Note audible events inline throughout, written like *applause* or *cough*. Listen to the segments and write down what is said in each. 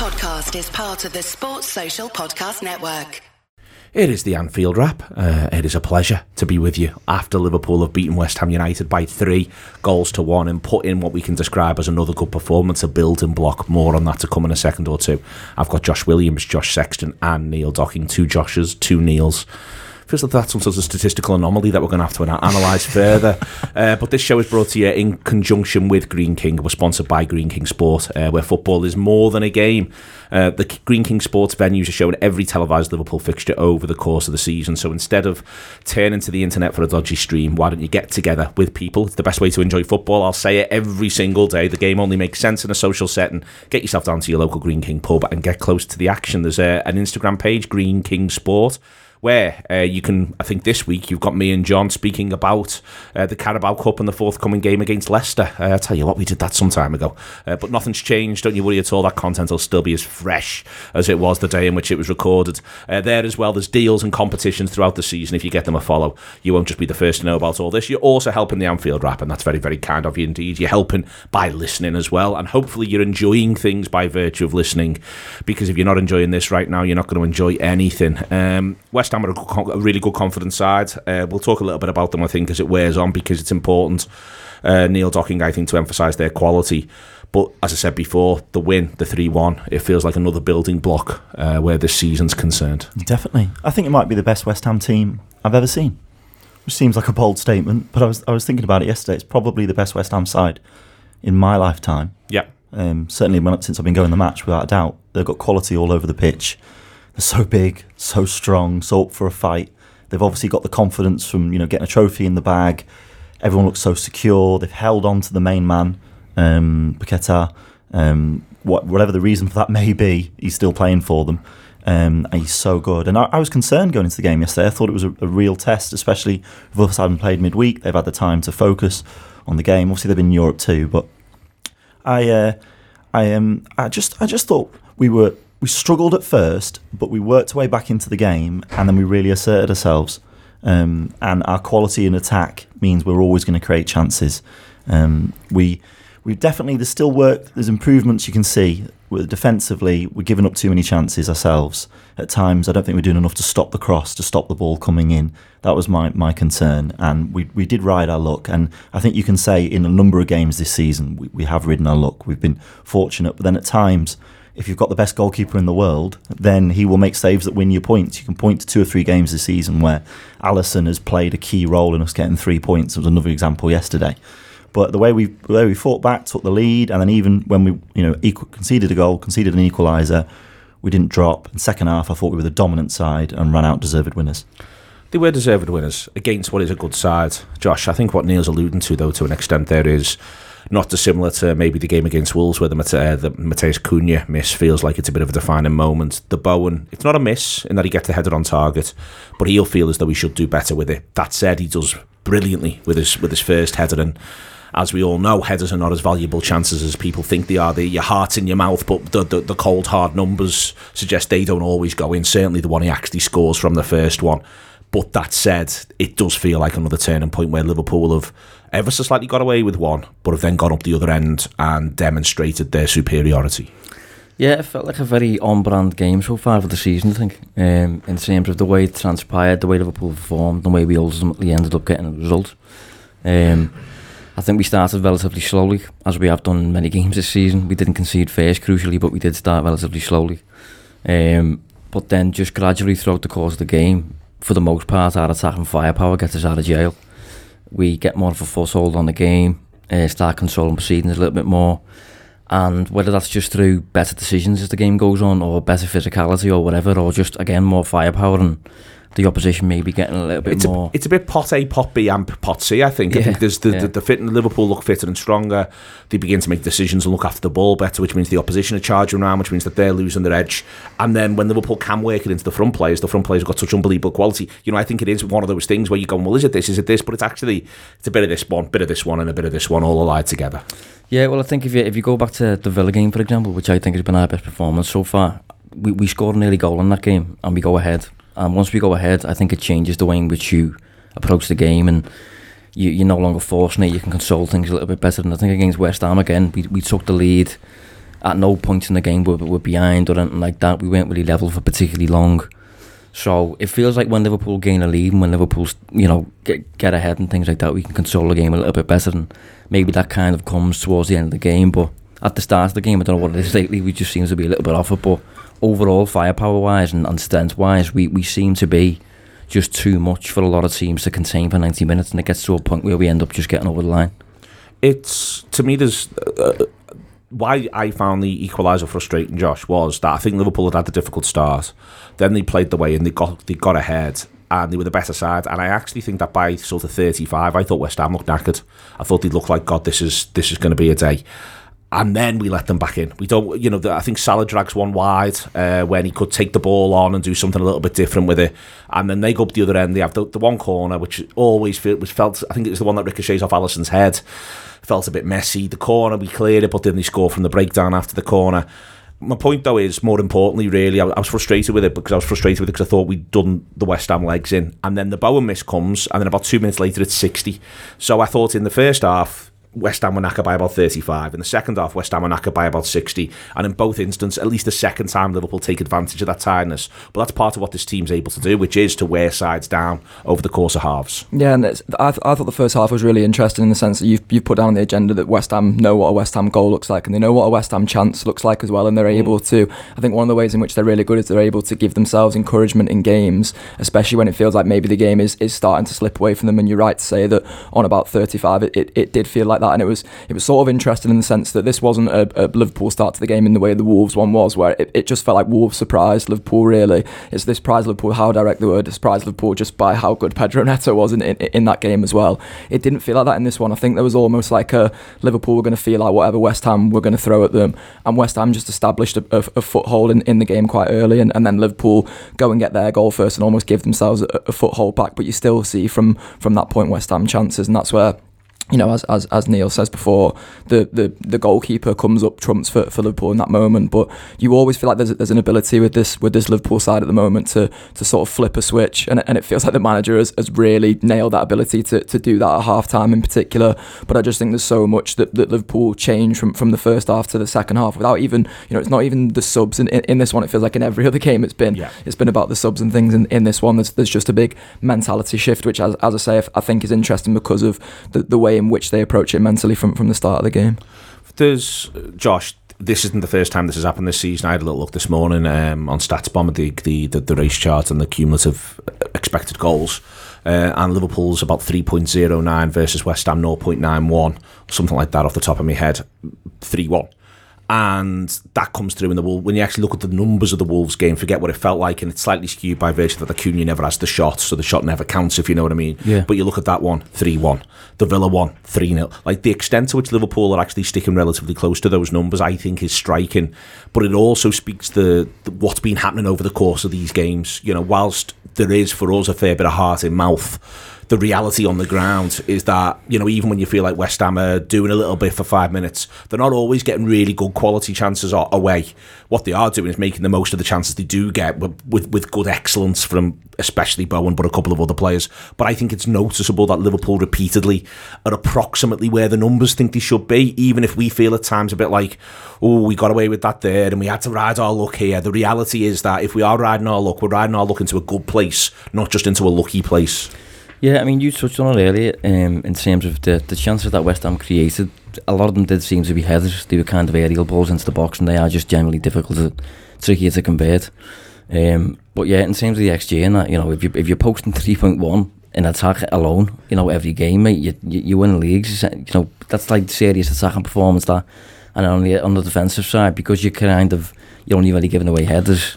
podcast is part of the Sports Social Podcast Network. It is the Anfield Wrap. Uh, it is a pleasure to be with you after Liverpool have beaten West Ham United by three goals to one and put in what we can describe as another good performance, a building block. More on that to come in a second or two. I've got Josh Williams, Josh Sexton, and Neil Docking. Two Joshes, two Neils feels like that's some sort of statistical anomaly that we're going to have to analyse further. *laughs* Uh, but this show is brought to you in conjunction with Greene King. We're sponsored by Greene King Sport, uh, where football is more than a game. Uh, the Greene King Sports venues are showing every televised Liverpool fixture over the course of the season. So instead of turning to the internet for a dodgy stream, why don't you get together with people? It's the best way to enjoy football. I'll say it every single day. The game only makes sense in a social setting. Get yourself down to your local Greene King pub and get close to the action. There's a, an Instagram page, Greene King Sport where uh, you can, I think this week you've got me and John speaking about uh, the Carabao Cup and the forthcoming game against Leicester. Uh, I tell you what, we did that some time ago, uh, but nothing's changed. Don't you worry at all. That content will still be as fresh as it was the day in which it was recorded. Uh, there as well, there's deals and competitions throughout the season. If you get them a follow, you won't just be the first to know about all this. You're also helping the Anfield Wrap, and that's very, very kind of you indeed. You're helping by listening as well, and hopefully you're enjoying things by virtue of listening. Because if you're not enjoying this right now, you're not going to enjoy anything. Um, West Ham are a, really good confidence side. Uh, we'll talk a little bit about them, I think, as it wears on because it's important. Uh, Neil Docking, I think, to emphasise their quality. But as I said before, the win, the 3 1, it feels like another building block uh, where this season's concerned. Definitely. I think it might be the best West Ham team I've ever seen. Which seems like a bold statement, but I was, I was thinking about it yesterday. It's probably the best West Ham side in my lifetime. Yeah. Um, certainly when, since I've been going the match, without a doubt. They've got quality all over the pitch. So big, so strong, so up for a fight. They've obviously got the confidence from you know getting a trophy in the bag. Everyone looks so secure. They've held on to the main man, um, Paqueta. Um, what, whatever the reason for that may be, he's still playing for them. Um, and he's so good. And I, I, was concerned going into the game yesterday. I thought it was a, a real test, especially if us having played midweek. They've had the time to focus on the game. Obviously, they've been in Europe too. But I, uh, I, um, I just, I just thought we were we struggled at first, but we worked our way back into the game, and then we really asserted ourselves. Um, and our quality in attack means we're always going to create chances. Um, we we definitely there's still work. There's improvements you can see. We're defensively, we're giving up too many chances ourselves at times. I don't think we're doing enough to stop the cross, to stop the ball coming in. That was my my concern, and we we did ride our luck. And I think you can say in a number of games this season we, we have ridden our luck. We've been fortunate, but then at times if you've got the best goalkeeper in the world, then he will make saves that win you points. You can point to two or three games this season where Alisson has played a key role in us getting three points. There was another example yesterday. But the way we the way we fought back, took the lead, and then even when we you know equal, conceded a goal, conceded an equaliser, we didn't drop. In second half, I thought we were the dominant side and ran out deserved winners. They were deserved winners against what is a good side. Josh, I think what Neil's alluding to, though, to an extent, there is not dissimilar to maybe the game against Wolves where the, uh, the Matheus Cunha miss feels like it's a bit of a defining moment. The Bowen, it's not a miss in that he gets the header on target, but he'll feel as though he should do better with it. That said, he does brilliantly with his with his first header and as we all know, headers are not as valuable chances as people think they are. They, your heart's in your mouth, but the, the, the cold hard numbers suggest they don't always go in. Certainly, the one he actually scores from the first one. But that said, it does feel like another turning point where Liverpool have ever so slightly got away with one, but have then gone up the other end and demonstrated their superiority. Yeah, it felt like a very on-brand game so far for the season, I think, um, in terms of the way it transpired, the way Liverpool performed, the way we ultimately ended up getting a result. Um, I think we started relatively slowly, as we have done in many games this season. We didn't concede first, crucially, but we did start relatively slowly. Um, but then just gradually throughout the course of the game, for the most part, our attacking firepower gets us out of jail we get more of a foothold on the game, uh, start controlling proceedings a little bit more. And whether that's just through better decisions as the game goes on, or better physicality, or whatever, or just again more firepower and the opposition maybe getting a little bit it's more. A, it's a bit pot A, pot B, and pot C. I think. Yeah, I think there's the, yeah. the, the fit Liverpool look fitter and stronger. They begin to make decisions and look after the ball better, which means the opposition are charging around, which means that they're losing their edge. And then when Liverpool can work it into the front players, the front players have got such unbelievable quality. You know, I think it is one of those things where you go, well, is it this? Is it this? But it's actually it's a bit of this one, bit of this one, and a bit of this one, all allied together. Yeah, well, I think if you if you go back to the Villa game, for example, which I think has been our best performance so far, we, we scored an early goal in that game and we go ahead and once we go ahead, I think it changes the way in which you approach the game and you, you're no longer forcing it. You can control things a little bit better. And I think against West Ham again, we, we took the lead at no point in the game were we were behind or anything like that. We weren't really level for particularly long. So it feels like when Liverpool gain a lead and when Liverpool, you know, get, get ahead and things like that, we can control the game a little bit better. And maybe that kind of comes towards the end of the game. But at the start of the game, I don't know what it is *laughs* lately. We just seems to be a little bit off it. But overall, firepower wise and, and strength wise, we, we seem to be just too much for a lot of teams to contain for 90 minutes. And it gets to a point where we end up just getting over the line. It's to me, there's uh, why I found the equaliser frustrating, Josh, was that I think Liverpool had had the difficult start. Then they played the way and they got they got ahead and they were the better side. And I actually think that by sort of 35, I thought West Ham looked knackered. I thought they looked like God, this is this is going to be a day. And then we let them back in. We don't, you know. I think Salah drags one wide uh, when he could take the ball on and do something a little bit different with it. And then they go up the other end. They have the, the one corner, which always was felt. I think it was the one that ricochets off Alisson's head felt a bit messy. The corner, we cleared it, but then they score from the breakdown after the corner. My point, though, is more importantly, really, I, I was frustrated with it because I was frustrated with it because I thought we'd done the West Ham legs in. And then the Bowen miss comes, and then about two minutes later, it's 60. So I thought in the first half, West Ham were knackered by about 35. In the second half, West Ham were knackered by about 60. And in both instances, at least the second time, Liverpool take advantage of that tiredness. But that's part of what this team's able to do, which is to wear sides down over the course of halves. Yeah, and it's, I, th- I thought the first half was really interesting in the sense that you've, you've put down on the agenda that West Ham know what a West Ham goal looks like and they know what a West Ham chance looks like as well. And they're mm. able to, I think one of the ways in which they're really good is they're able to give themselves encouragement in games, especially when it feels like maybe the game is, is starting to slip away from them. And you're right to say that on about 35, it, it, it did feel like that. And it was, it was sort of interesting in the sense that this wasn't a, a, Liverpool start to the game in the way the Wolves one was, where it, it just felt like Wolves surprised Liverpool. Really, it's this surprise Liverpool how direct they were, surprised Liverpool just by how good Pedro *laughs* Neto was in, in, in that game as well. It didn't feel like that in this one. I think there was almost like a Liverpool were going to feel like whatever West Ham were going to throw at them, and West Ham just established a, a, a foothold in, in the game quite early, and, and then Liverpool go and get their goal first and almost give themselves a, a foothold back. But you still see from from that point West Ham chances, and that's where you know, as, as as Neil says before, the, the, the goalkeeper comes up trumps for, for Liverpool in that moment. But you always feel like there's there's an ability with this with this Liverpool side at the moment to to sort of flip a switch, and, and it feels like the manager has, has really nailed that ability to, to do that at half time in particular. But I just think there's so much that, that Liverpool changed from, from the first half to the second half without even you know it's not even the subs in, in, in this one. It feels like in every *laughs* other game it's been yeah. it's been about the subs and things. In, in this one, there's there's just a big mentality shift, which as, as I say I think is interesting because of the, the way in which they approach it mentally from, from the start of the game. There's Josh. This isn't the first time this has happened this season. I had a little look this morning um, on StatsBomb, the, the, the the race chart and the cumulative expected goals. Uh, and Liverpool's about 3.09 versus West Ham 0.91, something like that off the top of my head. 3 1 and that comes through in the Wolves. When you actually look at the numbers of the Wolves game, forget what it felt like, and it's slightly skewed by virtue that the Acuna never has the shot, so the shot never counts, if you know what I mean. Yeah. But you look at that one, 3 1. The Villa one, 3 0. Like the extent to which Liverpool are actually sticking relatively close to those numbers, I think, is striking. But it also speaks to what's been happening over the course of these games. You know, whilst there is for us a fair bit of heart in mouth the reality on the ground is that you know even when you feel like West Ham are doing a little bit for five minutes, they're not always getting really good quality chances away. What they are doing is making the most of the chances they do get with with, good excellence from especially Bowen, but a couple of other players. But I think it's noticeable that Liverpool repeatedly are approximately where the numbers think they should be, even if we feel at times a bit like, oh, we got away with that there and we had to ride our luck here. The reality is that if we are riding our luck, we're riding our luck into a good place, not just into a lucky place. Yeah, I mean, you touched on it earlier um, in terms of the, the chances that West Ham created. A lot of them did seem to be headers. They were kind of aerial balls into the box, and they are just generally difficult to tricky to convert. Um, but yeah, in terms of the XG and that, you know, if you if you're posting *laughs* three point one in attack alone, you know, every game, mate, you you, you win leagues. You know, that's like serious attacking performance. That, and on the on the defensive side, because you're kind of you're only really giving away headers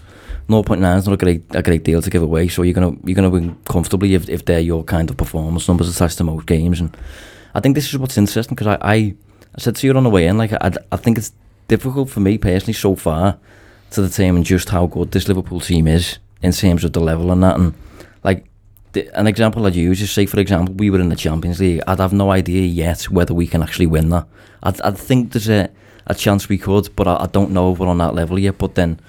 0.9 is not a great a great deal to give away. So you're gonna you're gonna win comfortably if, if they're your kind of performance numbers attached to most games. And I think this is what's interesting because I, I, I said to you on the way in, like I, I think it's difficult for me personally so far to determine just how good this Liverpool team is in terms of the level and that. And like an example I'd use is say for example we were in the Champions League. I'd have no idea yet whether we can actually win that. I'd, I'd think there's a, a chance we could, but I, I don't know if we're on that level yet. But then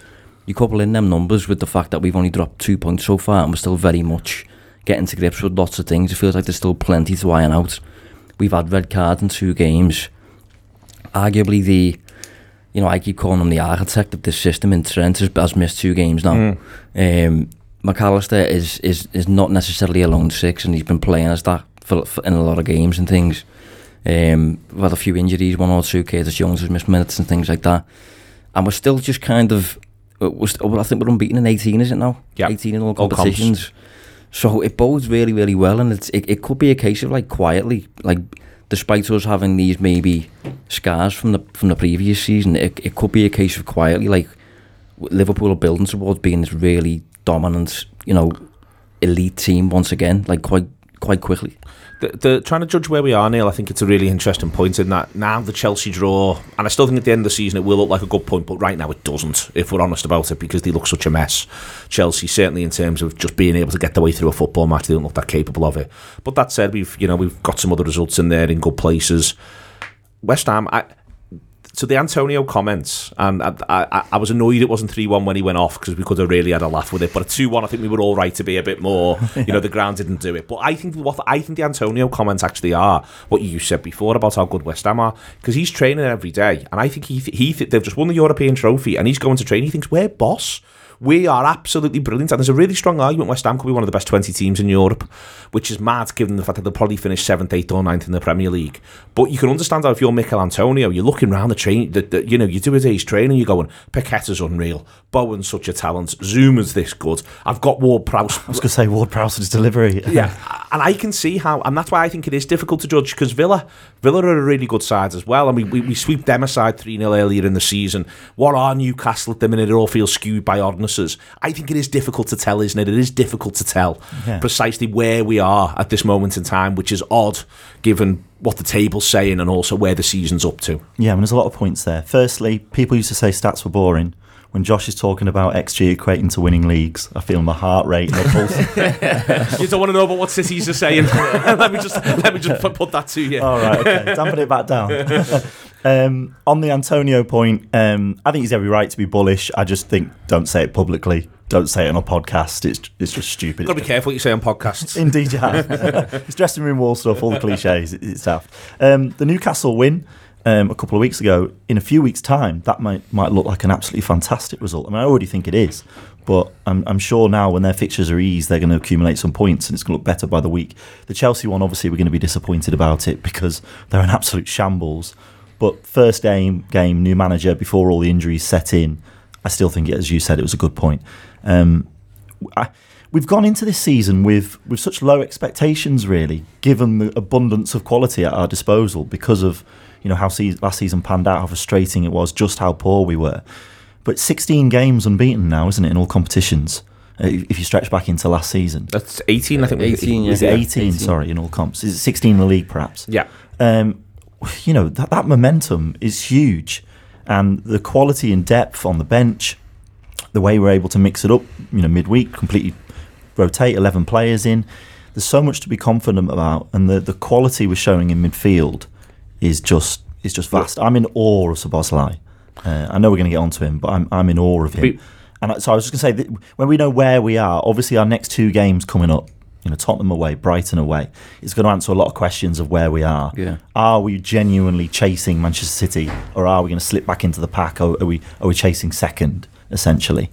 you couple in them numbers with the fact that we've only dropped two points so far and we're still very much getting to grips with lots of things. It feels like there's still plenty to iron out. We've had red cards in two games. Arguably the you know, I keep calling him the architect of this system. And Trent has, has missed two games now. Mm. Um, McAllister is, is is not necessarily a lone six, and he's been playing as that for, for, in a lot of games and things. Um, we've had a few injuries, one or two. Curtis Jones has missed minutes and things like that, and we're still just kind of. Uh, We're st- well, I think we're unbeaten in 18, is it now? Yeah. 18 in all All competitions. So it bodes really, really well, and it's, it, it could be a case of like quietly, like despite us having these maybe scars from the from the previous season, it, it could be a case of quietly like Liverpool are building towards being this really dominant, you know, elite team once again, like quite quite quickly. the, the trying to judge where we are, Neil, I think it's a really interesting point in that now the Chelsea draw, and I still think at the end of the season it will look like a good point, but right now it doesn't, if we're honest about it, because they look such a mess. Chelsea, certainly in terms of just being able to get their way through a football match, they don't look that capable of it. But that said, we've you know we've got some other results in there in good places. West Ham, I, so the Antonio comments, and I, I, I was annoyed it wasn't 3 1 when he went off because we could have really had a laugh with it. But at 2 1, I think we were all right to be a bit more, *laughs* you know, the ground didn't do it. But I think what I think the Antonio comments actually are what you said before about how good West Ham are because he's training every day. And I think he, he they've just won the European trophy and he's going to train. He thinks, we're boss. We are absolutely brilliant. And there's a really strong argument West Ham could be one of the best 20 teams in Europe, which is mad given the fact that they'll probably finish 7th, 8th, or 9th in the Premier League. But you can understand how if you're Michail Antonio, you're looking around the train, the, the, you know, you do a day's training, you're going, Paqueta's unreal, Bowen's such a talent, Zouma's this good, I've got Ward Prowse. I was going to say Ward Prowse's delivery. Yeah, and I can see how, and that's why I think it is difficult to judge because Villa, Villa are a really good side as well, and we, we, we sweep them aside 3 0 earlier in the season. What are Newcastle at the minute? It all feels skewed by oddnesses. I think it is difficult to tell, isn't it? It is difficult to tell Yeah. precisely where we are at this moment in time, which is odd given what the table's saying and also where the season's up to. Yeah, I mean, there's a lot of points there. Firstly, people used to say stats were boring. When Josh is talking about XG equating to winning leagues, I feel my heart rate the pulse. *laughs* you don't want to know about what cities are saying. *laughs* let me just let me just put, put that to you. All right, okay, dampen it back down. *laughs* um, on the Antonio point, um, I think he's every right to be bullish. I just think don't say it publicly. Don't say it on a podcast. It's it's just stupid. Got to be careful what you say on podcasts. Indeed, you have. it's dressing room wall stuff, all the cliches. It's daft. Um, the Newcastle win um, a couple of weeks ago. In a few weeks' time, that might might look like an absolutely fantastic result. I mean, I already think it is, but I'm, I'm sure now when their fixtures are eased, they're going to accumulate some points, and it's going to look better by the week. The Chelsea one, obviously, we're going to be disappointed about it because they're an absolute shambles. But first game, game, new manager before all the injuries set in. I still think, as you said, it was a good point. Um, I, we've gone into this season with with such low expectations, really, given the abundance of quality at our disposal because of you know how se- last season panned out, how frustrating it was, just how poor we were. But 16 games unbeaten now, isn't it, in all competitions? uh, If you stretch back into last season, That's 18, I think. 18, is yeah. it 18? Sorry, in all comps, is it 16 in the league, perhaps? Yeah. um, you know that that momentum is huge, and the quality and depth on the bench, the way we're able to mix it up, you know, midweek, completely rotate eleven players in. There's so much to be confident about, and the, the quality we're showing in midfield is just is just vast. I'm in awe of Szoboszlai. Uh, I know we're going to get onto him, but I'm I'm in awe of him. And I- so I was just going to say that when we know where we are, obviously our next two games coming up, you know, Tottenham away, Brighton away, it's going to answer a lot of questions of where we are. Yeah. Are we genuinely chasing Manchester City, or are we going to slip back into the pack? Or are we are we chasing second essentially?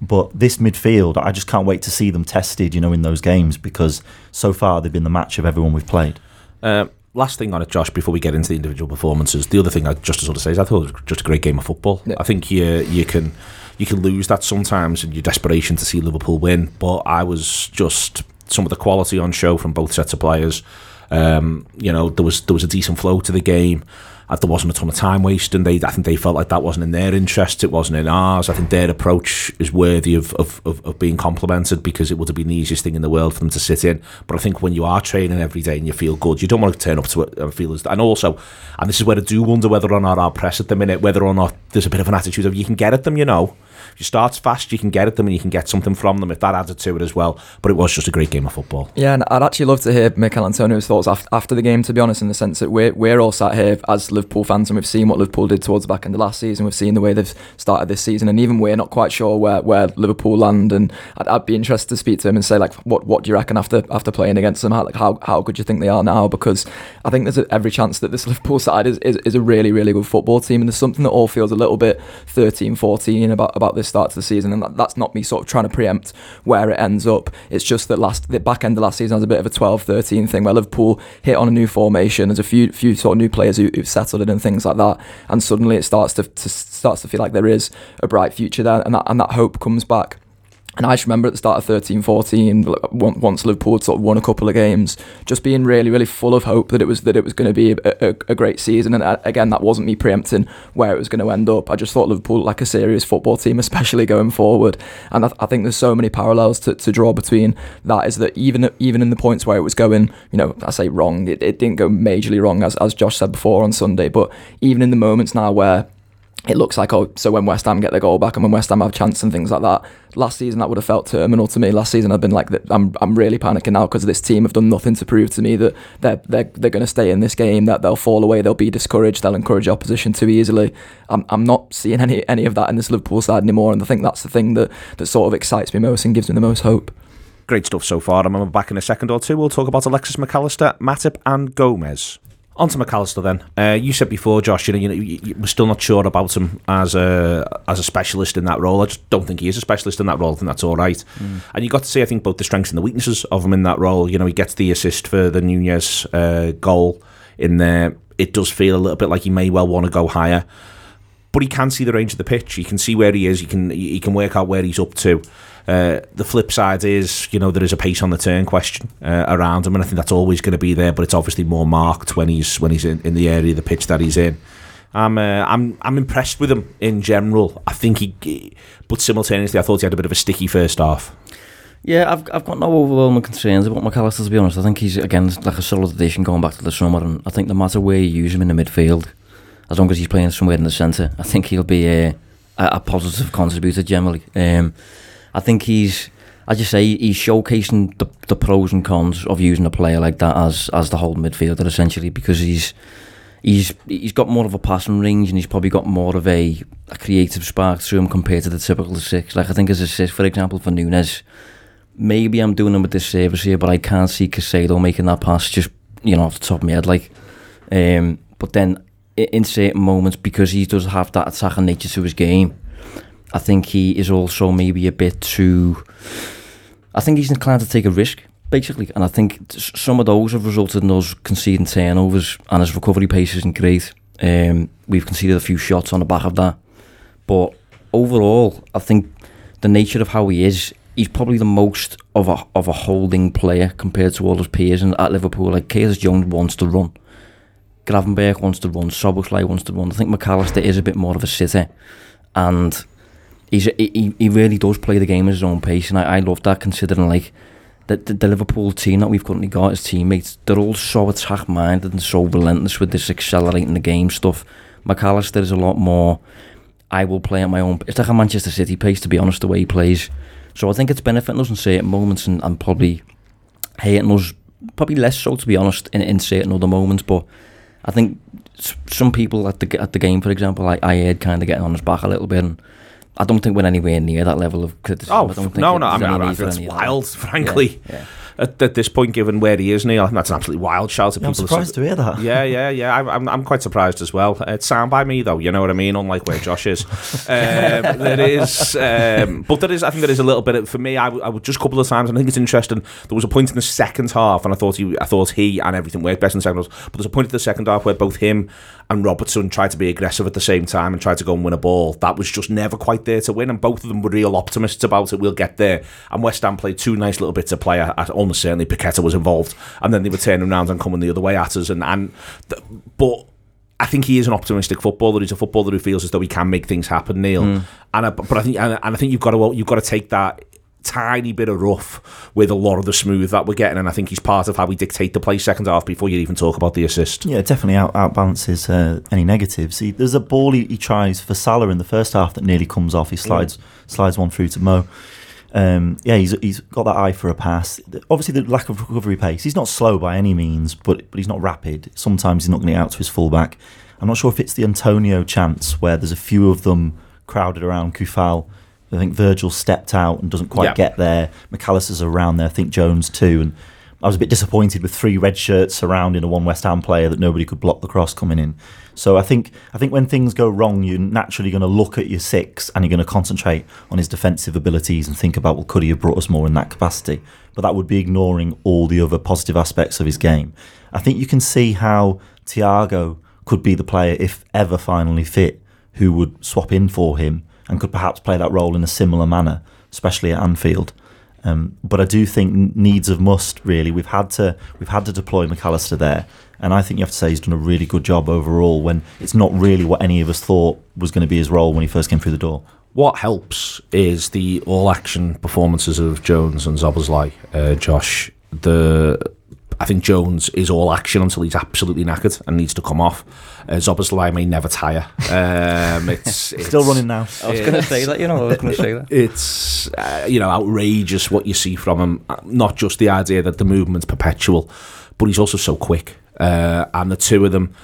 But this midfield, I just can't wait to see them tested, you know, in those games because so far they've been the match of everyone we've played. Um, last thing on it, Josh, before we get into the individual performances, the other thing I just to sort of say is I thought it was just a great game of football. Yeah. I think you you can you can lose that sometimes in your desperation to see Liverpool win, but I was just some of the quality on show from both sets of players. Um, you know, there was there was a decent flow to the game. There wasn't a ton of time wasting. They, I think they felt like that wasn't in their interest. It wasn't in ours. I think their approach is worthy of, of, of, of being complimented because it would have been the easiest thing in the world for them to sit in. But I think when you are training every day and you feel good, you don't want to turn up to it and feel as. And also, and this is where I do wonder whether or not our press at the minute, whether or not there's a bit of an attitude of you can get at them, you know. You start fast, you can get at them and you can get something from them if that added to it as well. But it was just a great game of football. Yeah, and I'd actually love to hear Michail Antonio's thoughts after, the game, to be honest, in the sense that we're, we're all sat here as Liverpool fans, and we've seen what Liverpool did towards the back end of last season. We've seen the way they've started this season, and even we're not quite sure where, where Liverpool land. And I'd, I'd be interested to speak to him and say like, what what do you reckon after after playing against them? How like how, how good do you think they are now? Because I think there's every chance that this *laughs* Liverpool side is, is, is a really really good football team, and there's something that all feels a little bit 13, 14 about about this start to the season, and that, that's not me sort of trying to preempt where it ends up. It's just that last the back end of last season was a bit of a 12, 13 thing where Liverpool hit on a new formation. There's a few few sort of new players who, who've settled in and things like that, and suddenly it starts to, to starts to feel like there is a bright future there, and that and that hope comes back. And I just remember at the start of 13 14, once Liverpool sort of won a couple of games, just being really, really full of hope that it was that it was going to be a, a, a great season. And uh, again, that wasn't me preempting where it was going to end up. I just thought Liverpool like a serious football team, *laughs* especially going forward. And I, I think there's so many parallels to, to draw between that. Is that even even in the points where it was going, you know, I say wrong, it, it didn't go majorly wrong as as Josh said before on Sunday. But even in the moments now where it looks like oh so when West Ham get their goal back and when West Ham have chance and things like that last season that would have felt terminal to me last season I've been like I'm I'm really panicking now because this team have done nothing to prove to me that they're they're, they're going to stay in this game that they'll fall away they'll be discouraged they'll encourage opposition too easily I'm, I'm not seeing any any of that in this Liverpool side anymore and I think that's the thing that that sort of excites me most and gives me the most hope Great stuff so far. I'm back in a second or two. We'll talk about Alexis McAllister, Matip, and Gomez. On to McAllister then. Uh, you said before, Josh, you know, you know, you, you, we're still not sure about him as a as a specialist in that role. I just don't think he is a specialist in that role. I think that's all right. Mm. And you got to see, I think, both the strengths and the weaknesses of him in that role. You know, he gets the assist for the Nunez uh, goal in there. It does feel a little bit like he may well want to go higher, but he can see the range of the pitch. He can see where he is. He can he can work out where he's up to. Uh, the flip side is, you know, there is a pace on the turn question uh, around him, and I think that's always going to be there. But it's obviously more marked when he's when he's in, in the area of the pitch that he's in. I'm uh, I'm I'm impressed with him in general. I think he, but simultaneously, I thought he had a bit of a sticky first half. Yeah, I've I've got no overwhelming concerns about McAllister to be honest. I think he's again like a solid addition going back to the summer, and I think no matter where you use him in the midfield, as long as he's playing somewhere in the centre, I think he'll be a, a positive contributor generally. Um, I think he's, as you say, he's showcasing the, the pros and cons of using a player like that as as the whole midfielder essentially because he's he's he's got more of a passing range and he's probably got more of a, a creative spark to him compared to the typical six. Like I think as a six, for example, for Nunez, maybe I'm doing him with this service here, but I can't see Caicedo making that pass just you know off the top of my head. Like, um, but then in certain moments because he does have that attacking nature to his game I think he is also maybe a bit too. I think he's inclined to take a risk, basically, and I think some of those have resulted in those conceding turnovers, and his recovery pace isn't great. Um, we've conceded a few shots on the back of that, but overall, I think the nature of how he is, he's probably the most of a of a holding player compared to all his peers and at Liverpool. Like Curtis Jones wants to run, Gravenberch wants to run, Szoboszlai wants to run. I think McAllister is a bit more of a sitter, and he's he, he really does play the game at his own pace, and I, I love that considering like the, the, the Liverpool team that we've currently got as teammates, they're all so attack minded and so relentless with this accelerating the game stuff. McAllister is a lot more. I will play at my own. Pace. It's like a Manchester City pace, to be honest, the way he plays. So I think it's benefiting us in certain moments and, and probably hating us, probably less so, to be honest, in, in certain other moments. But I think some people at the at the game, for example, I, I heard kind of getting on his back a little bit. And I don't think we're anywhere near that level of criticism. Oh, I don't think no, no. I mean, I, it's wild, frankly. Yeah, yeah. At, at, this point, given where he is, Neil, I think that's an absolutely wild shout. Yeah, I'm surprised to hear that. *laughs* Yeah, yeah, yeah. I'm, I'm, I'm quite surprised as well. It's sound by me, though. You know what I mean? Unlike where Josh is, *laughs* um, there is, um, but there is. I think there is a little bit of, for me. I, I just a couple of times. I think it's interesting. There was a point in the second half, and I thought he, I thought he and everything worked best in the second half. But there's a point in the second half where both him and Robertson tried to be aggressive at the same time and tried to go and win a ball. That was just never quite there to win, and both of them were real optimists about it. We'll get there. And West Ham played two nice little bits of play. Almost certainly Paqueta was involved, and then they were turning around and coming the other way at us. And and but. I think he is an optimistic footballer. He's a footballer who feels as though he can make things happen, Neil. Mm. And I, but I think and, I think you've got to you've got to take that tiny bit of rough with a lot of the smooth that we're getting, and I think he's part of how we dictate the play second half before you even talk about the assist. Yeah, definitely out outbalances uh, any negatives. He, there's a ball he, he, tries for Salah in the first half that nearly comes off. He slides slides one through to Mo. Um, yeah, he's he's got that eye for a pass. Obviously, the lack of recovery pace. He's not slow by any means, but but he's not rapid. Sometimes he's not going to get out to his fullback. I'm not sure if it's the Antonio chance where there's a few of them crowded around Coufal. I think Virgil stepped out and doesn't quite Yeah. get there. McAllister's around there. I think Jones too. And I was a bit disappointed with three red shirts surrounding a one West Ham player that nobody could block the cross coming in. So I think I think when things go wrong, you're naturally going to look at your six and you're going to concentrate on his defensive abilities and think about well, could he have brought us more in that capacity? But that would be ignoring all the other positive aspects of his game. I think you can see how Thiago could be the player if ever finally fit who would swap in for him and could perhaps play that role in a similar manner, especially at Anfield. Um, but I do think needs of must really. We've had to we've had to deploy McAllister there, and I think you have to say he's done a really good job overall. When it's not really what any of us thought was going to be his role when he first came through the door. What helps is the all-action performances of Jones and Szoboszlai. Uh, Josh, the I think Jones is all action until he's absolutely knackered and needs to come off. Uh, Szoboszlai may never tire. Um, it's, *laughs* it's Still running now. I was going to say that, you know, I was going to say that. It's uh, you know outrageous what you see from him. Uh, Not just the idea that the movement's perpetual, but he's also so quick. Uh, and the two of them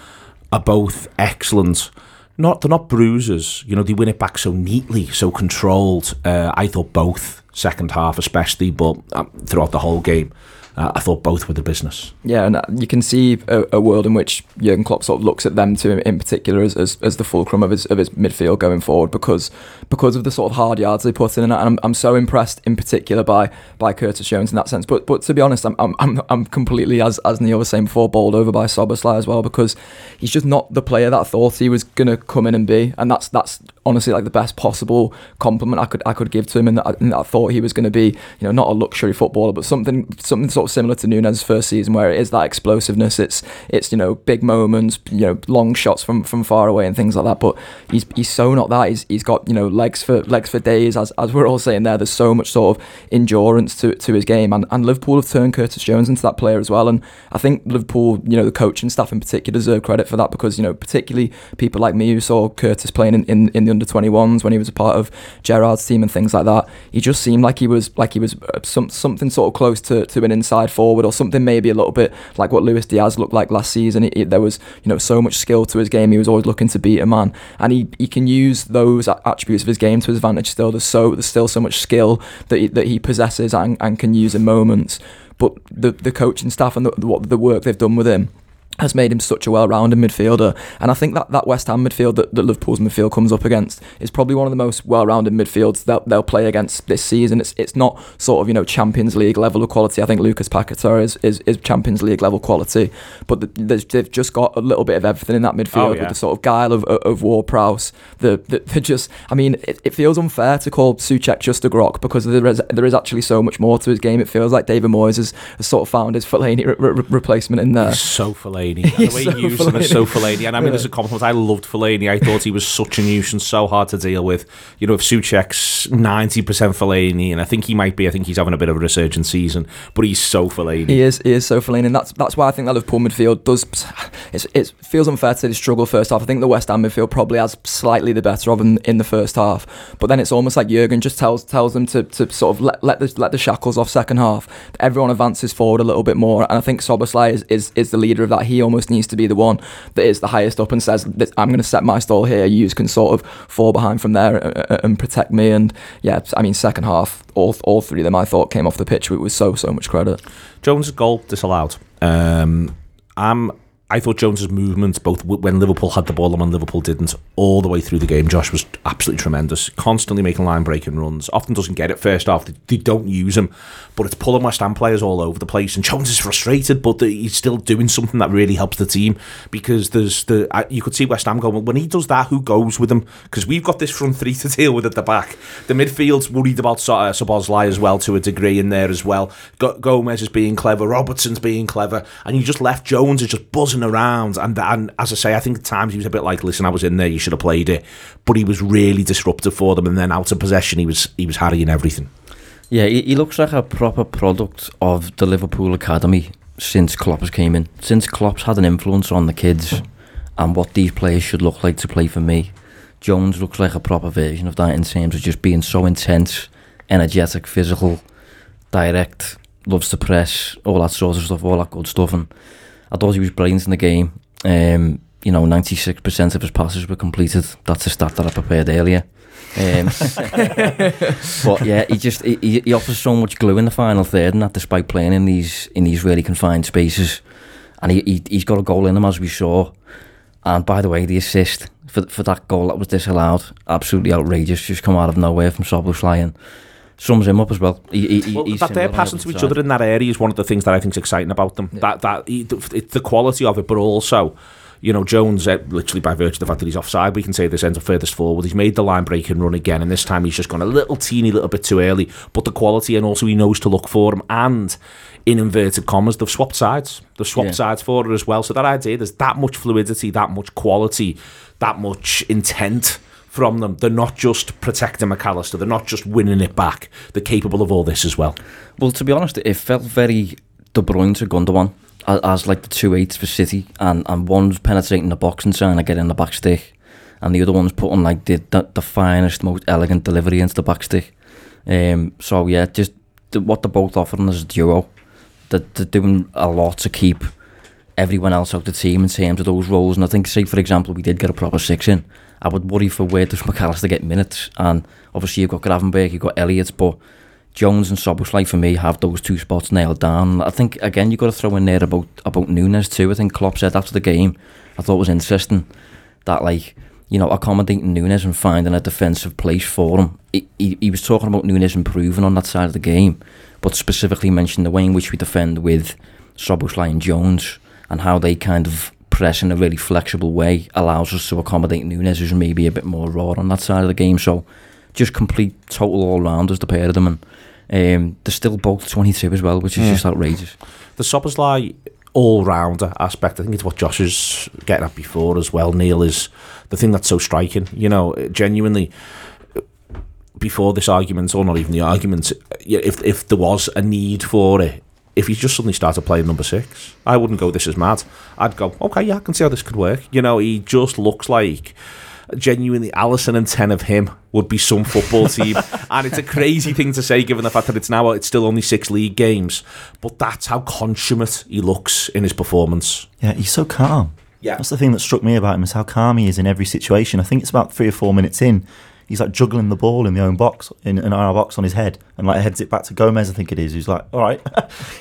are both excellent. Not they're not bruisers. You know they win it back so neatly, so controlled. Uh, I thought both second half especially, but um, throughout the whole game, uh, I thought both were the business. Yeah, and uh, you can see a, a world in which Jurgen Klopp sort of looks at them two in, particular as, as, as the fulcrum of his of his midfield going forward because because of the sort of hard yards they put in, and I'm, I'm so impressed in particular by by Curtis Jones in that sense. But but to be honest, I'm I'm, I'm, completely as as Neil was saying before, bowled over by Szoboszlai as well because he's just not the player that I thought he was gonna come in and be, and that's that's honestly like the best possible compliment I could I could give to him, and that, and that I thought he was going to be you know not a luxury footballer, but something something sort of similar to Nunez' first season, where it is that explosiveness. It's it's you know big moments, you know long shots from from far away and things like that. But he's he's so not that. He's he's got you know legs for legs for days, as as we're all saying there. There's so much sort of endurance to to his game, and and Liverpool have turned Curtis Jones into that player as well. And I think Liverpool, you know, the coaching staff in particular deserve credit for that because you know particularly people like me who saw Curtis playing in, in, in the under 21s when he was a part of Gerrard's team and things like that. He just seemed like he was like he was uh, some something sort of close to, to an inside forward or something maybe a little bit like what Luis Diaz looked like last season. It, it- there was you know so much skill to his game. He was always looking to beat a man, and he, he can use those attributes of his game to his advantage. Still, there's so there's still so much skill that he, that he possesses and, and can use in moments. But the the coaching staff and the, the, what the work they've done with him has made him such a well-rounded midfielder, and I think that that West Ham midfield that, that Liverpool's midfield comes up against is probably one of the most well-rounded midfields that they'll play against this season. It's it's not sort of you know Champions League level of quality. I think Lucas Paquetá is, is, is Champions League level quality, but the, they've just got a little bit of everything in that midfield Oh, yeah. with the sort of guile of of Ward-Prowse. The, the the just I mean it, it feels unfair to call Soucek just a grok because there is there is actually so much more to his game. It feels like David Moyes has, has sort of found his Fellaini re- re- replacement in there. He's so Fellaini. And the way so he used him is so Fellaini. And I mean, Yeah. there's a compliment. I loved Fellaini. I thought he was such a nuisance, so hard to deal with. You know, if Soucek's 90% Fellaini, and I think he might be, I think he's having a bit of a resurgent season, but he's so Fellaini. He is, he is so Fellaini, and that's that's why I think that Liverpool midfield does. It's, it feels unfair to say they struggle first half. I think the West Ham midfield probably has slightly the better of them in the first half, but then it's almost like Jurgen just tells tells them to, to sort of let let the let the shackles off second half. Everyone advances forward a little bit more, and I think Szoboszlai is, is is the leader of that. He almost needs to be the one that is the highest up and says, "I'm going to set my stall here. You can sort of fall behind from there uh, uh, and protect me." And yeah, I mean, second half, all all three of them I thought came off the pitch with, with so so much credit. Jones' goal disallowed. Um, I'm, I thought Jones's movements, both when Liverpool had the ball and when Liverpool didn't, all the way through the game, Josh was absolutely tremendous. Constantly making line breaking runs. Often doesn't get it first off. They, don't use him, but it's pulling West Ham players all over the place. And Jones is frustrated, but he's still doing something that really helps the team because there's the you could see West Ham going when he does that. Who goes with him? Because we've got this front three to *laughs* deal with at the back. The midfield's worried about uh, Szoboszlai as well to a degree in there as well. Go- Gomez is being clever. Robertson's being clever, and you just left Jones is just buzzing around. And and as I say, I think at times he was a bit like, "Listen, I was in there. You should have played it," but he was really disruptive for them. And then out of possession, he was he was harrying everything. Yeah, he, he looks like a proper product of the Liverpool academy since Klopp has came in. Since Klopp's had an influence on the kids and what these players should look like to play for me. Jones looks like a proper version of that in terms of just being so intense, energetic, physical, direct, loves to press, all that sort of stuff, all that good stuff. And I thought he was brilliant in the game. Um, you know, 96% of his passes were completed. That's a stat that I prepared earlier. Um, *laughs* but yeah, he just he, he- offers so much glue in the final third, and that despite playing in these in these really confined spaces, and he, he he's got a goal in him as we saw. And by the way, the assist for for that goal that was disallowed, absolutely outrageous, just come out of nowhere from Szoboszlai and sums him up as well. He, he, he- Well, he's that they're passing to each side. other in that area is one of the things that I think is exciting about them. That that he- it's the quality of it, but also, you know, Jones, uh, literally by virtue of the fact that he's offside, we can say this ends up furthest forward. He's made the line breaking run again, and this time he's just gone a little teeny little bit too early. But the quality, and also he knows to look for him. And in inverted commas, they've swapped sides. They've swapped Yeah. sides for it as well. So that idea, there's that much fluidity, that much quality, that much intent from them. They're not just protecting McAllister. They're not just winning it back. They're capable of all this as well. Well, to be honest, it felt very De Bruyne to Gundogan as, as like the two eights for City, and, and one's penetrating the box and trying to get in the back stick, and the other one's putting like the the, the finest, most elegant delivery into the back stick. Um, so yeah, just the, what they're both offering as a duo, they're, they're doing a lot to keep everyone else out the team in terms of those roles. And I think, say for example, we did get a proper six in. I would worry for where does McAllister get minutes, and obviously you've got Gravenberch, you've got Elliott, but Jones and Szoboszlai for me have those two spots nailed down. I think again you've got to throw in there about about Nunez too. I think Klopp said after the game, I thought it was interesting that like you know accommodating Nunez and finding a defensive place for him. He, he, he was talking about Nunez improving on that side of the game, but specifically mentioned the way in which we defend with Szoboszlai and Jones and how they kind of press in a really flexible way allows us to accommodate Nunez who's maybe a bit more raw on that side of the game. So just complete total all rounders the pair of them and um, they're still both 22 as well, which is just outrageous. The Szoboszlai all-rounder aspect, I think it's what Josh is getting at before as well, Neil, is the thing that's so striking. You know, genuinely, before this argument, or not even the argument, if, if there was a need for it, if he just suddenly started playing number six, I wouldn't go, this is mad. I'd go, okay, yeah, I can see how this could work. You know, he just looks like genuinely Alisson and 10 of him would be some football *laughs* team and it's a crazy thing to say given the fact that it's now it's still only six league games but that's how consummate he looks in his performance Yeah, he's so calm. Yeah. That's the thing that struck me about him is how calm he is in every situation. I think it's about three or four minutes in. He's like juggling the ball in the own box, in, in our box on his head, and like heads it back to Gomez, I think it is. Who's like, all right. *laughs*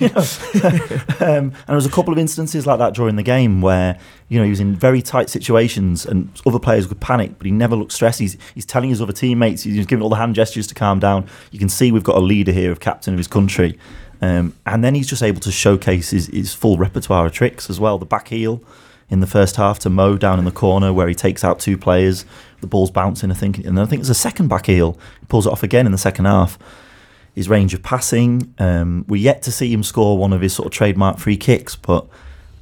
*laughs* Um, and there was a couple of instances like that during the game where, you know, he was in very tight situations and other players would panic, but he never looked stressed. He's, he's telling his other teammates, he's giving all the hand gestures to calm down. You can see we've got a leader here of captain of his country. Um, and then he's just able to showcase his, his full repertoire of tricks as well. The back heel in the first half to Mo down in the corner where he takes out two players. The ball's bouncing, I think. And I think there's a second back heel. He pulls it off again in the second half. His range of passing. Um, we're yet to see him score one of his sort of trademark free kicks, but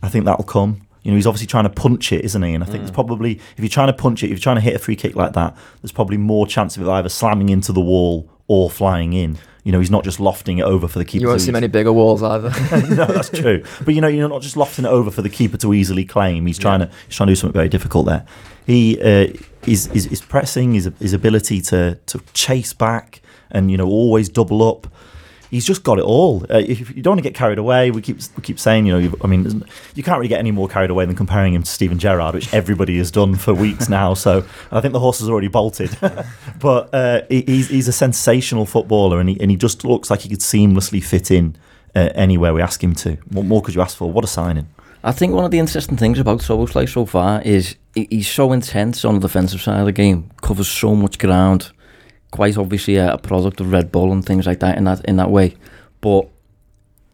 I think that'll come. You know, he's obviously trying to punch it, isn't he? And I think it's probably, if you're trying to punch it, if you're trying to hit a free kick like that, there's probably more chance of it either slamming into the wall or flying in. You know, he's not just lofting it over for the keeper. You won't see many bigger walls either. *laughs* no, that's true. But you know, you're not just lofting it over for the keeper to easily claim. He's trying to he's trying to do something very difficult there. He uh, is his pressing, his his ability to to chase back and you know always double up. He's just got it all. Uh, if you don't want to get carried away, we keep we keep saying, you know, I mean, you can't really get any more carried away than comparing him to Steven Gerrard, which everybody has done for weeks *laughs* now. So I think the horse has already bolted. *laughs* but uh, he- he's he's a sensational footballer, and he and he just looks like he could seamlessly fit in uh, anywhere we ask him to. What more could you ask for? What a signing! I think one of the interesting things about Szoboszlai so far is he's so intense on the defensive side of the game, covers so much ground, quite obviously a, a product of Red Bull and things like that in that in that way. But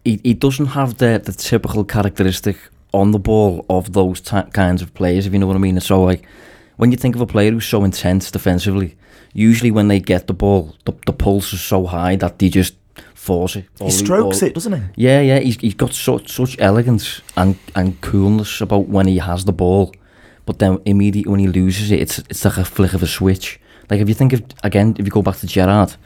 he, he doesn't have the, the typical characteristic on the ball of those ti kinds of players, if you know what I mean. And so, like, when you think of a player who's so intense defensively, usually when they get the ball, the, the pulse is so high that they just force it. He strokes or- it, doesn't he? yeah, yeah, he's, he's got such such elegance and, and coolness about when he has the ball, but then immediately when he loses it, it's it's like a flick of a switch. Like if you think of again, if you go back to Gerrard,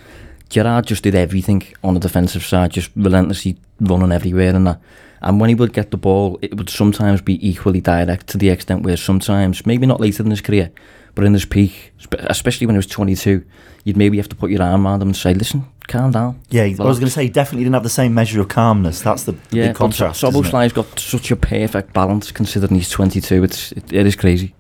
Gerrard just did everything on the defensive side, just relentlessly running everywhere and that. And when he would get the ball, it would sometimes be equally direct to the extent where sometimes, maybe not later in his career, but in his peak, especially when he was 22, you'd maybe have to put your arm around him and say, listen, calm down. Yeah, I was going to say, he definitely didn't have the same measure of calmness. That's the, Yeah, big contrast. it? Szoboszlai's got such a perfect balance considering he's 22. It's it, it is crazy.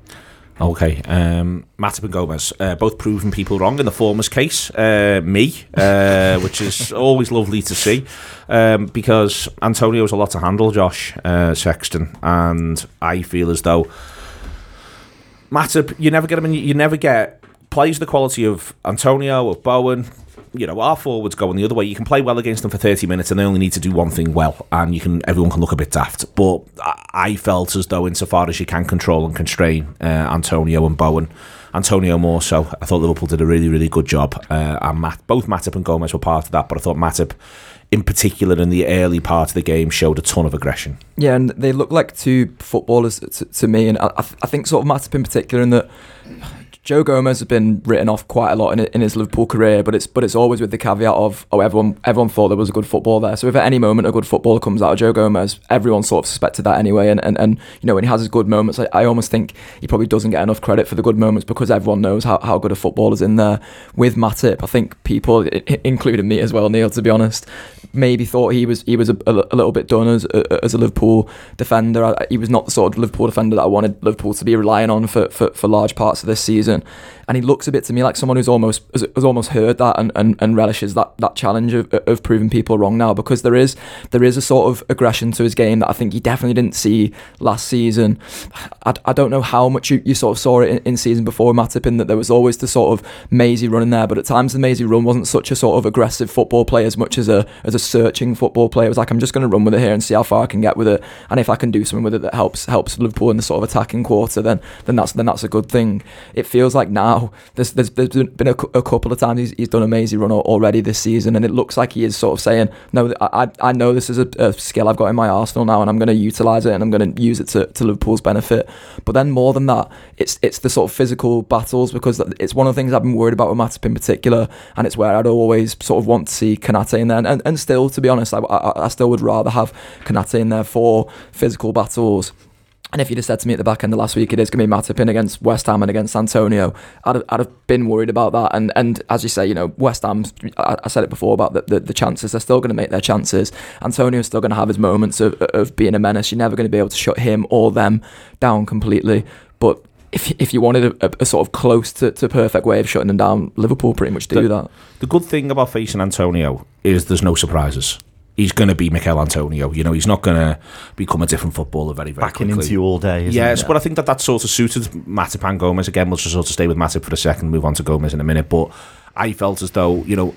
Okay, um, Matip and Gomez, uh, both proving people wrong in the former's case, uh, me, uh, *laughs* which is always lovely to see, um, because Antonio's a lot to handle, Josh uh, Sexton, and I feel as though Matip, you never get him, in, you never get plays the quality of Antonio, of Bowen. You know, our forwards going the other way. You can play well against them for 30 minutes and they only need to do one thing well, and you can everyone can look a bit daft. But I- felt as though, insofar as you can control and constrain uh, Antonio and Bowen, Antonio more so, I thought Liverpool did a really, really good job. Uh, and Matt, both Matip and Gomez were part of that, but I thought Matip, in particular, in the early part of the game, showed a ton of aggression. Yeah, and they look like two footballers to, to me, and I I think sort of Matip in particular, in that Joe Gomez has been written off quite a lot in, in his Liverpool career, but it's but it's always with the caveat of oh everyone everyone thought there was a good football there. So if at any moment a good footballer comes out of Joe Gomez, everyone sort of suspected that anyway. And and, and you know when he has his good moments, I, I almost think he probably doesn't get enough credit for the good moments because everyone knows how, how good a footballer's in there. With Matip, I think people, including me as well, Neil, to be honest, maybe thought he was he was a, a, a little bit done as a, as a Liverpool defender. He was not the sort of Liverpool defender that I wanted Liverpool to be relying on for, for, for large parts of this season. And. And he looks a bit to me like someone who's almost has, has almost heard that and, and, and relishes that, that challenge of, of proving people wrong now because there is there is a sort of aggression to his game that I think he definitely didn't see last season. I, I don't know how much you, you sort of saw it in, in season before Matip in that there was always the sort of mazy run in there, but at times the mazy run wasn't such a sort of aggressive football play as much as a as a searching football play. It was like I'm just going to run with it here and see how far I can get with it, and if I can do something with it that helps helps Liverpool in the sort of attacking quarter, then then that's then that's a good thing. It feels like now there's there's, there's been a, a couple of times he's, he's done a mazy run already this season, and it looks like he is sort of saying, no, I I know this is a, a skill I've got in my arsenal now, and I'm going to utilize it and I'm going to use it to, to Liverpool's benefit. But then more than that, it's it's the sort of physical battles because it's one of the things I've been worried about with Matip in particular, and it's where I'd always sort of want to see Konaté in there, and, and, and still, to be honest, I, I, I still would rather have Konaté in there for physical battles. And if you'd have said to me at the back end of last week, it is going to be Matip in against West Ham and against Antonio, I'd have, I'd have been worried about that. And and as you say, you know, West Ham, I, I said it before about the, the, the chances, they're still going to make their chances. Antonio's still going to have his moments of, of being a menace. You're never going to be able to shut him or them down completely. But if, if you wanted a, a, a sort of close to, to perfect way of shutting them down, Liverpool pretty much do The- that. The good thing about facing Antonio is there's no surprises. He's going to be Michail Antonio. You know, he's not going to become a different footballer very, very Backing quickly. into you all day. Isn't Yes, it? but I think that that sort of suited Matip and Gomez. Again, we'll just sort of stay with Matip for a second, move on to Gomez in a minute. But I felt as though, you know,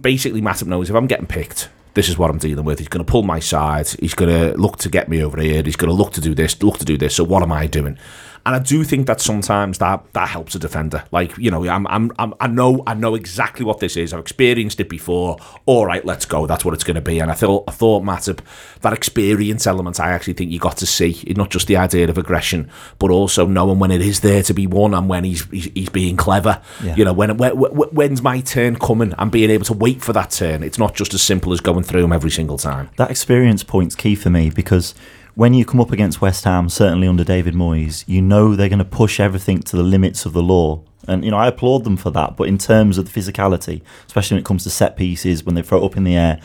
basically Matip knows if I'm getting picked, this is what I'm dealing with. He's going to pull my side. He's going to look to get me over here. He's going to look to do this, look to do this. So what am I doing? And I do think that sometimes that that helps a defender. Like you know, I'm, I'm, I'm I know I know exactly what this is. I've experienced it before. All right, let's go. That's what it's going to be. And I thought I thought Matip that experience element. I actually think you got to see not just the idea of aggression, but also knowing when it is there to be won and when he's he's, he's being clever. Yeah. You know, when, when when- when's my turn coming and being able to wait for that turn. It's not just as simple as going through him every single time. That experience point's key for me because when you come up against West Ham, certainly under David Moyes, you know they're going to push everything to the limits of the law. And, you know, I applaud them for that. But in terms of the physicality, especially when it comes to set pieces, when they throw it up in the air,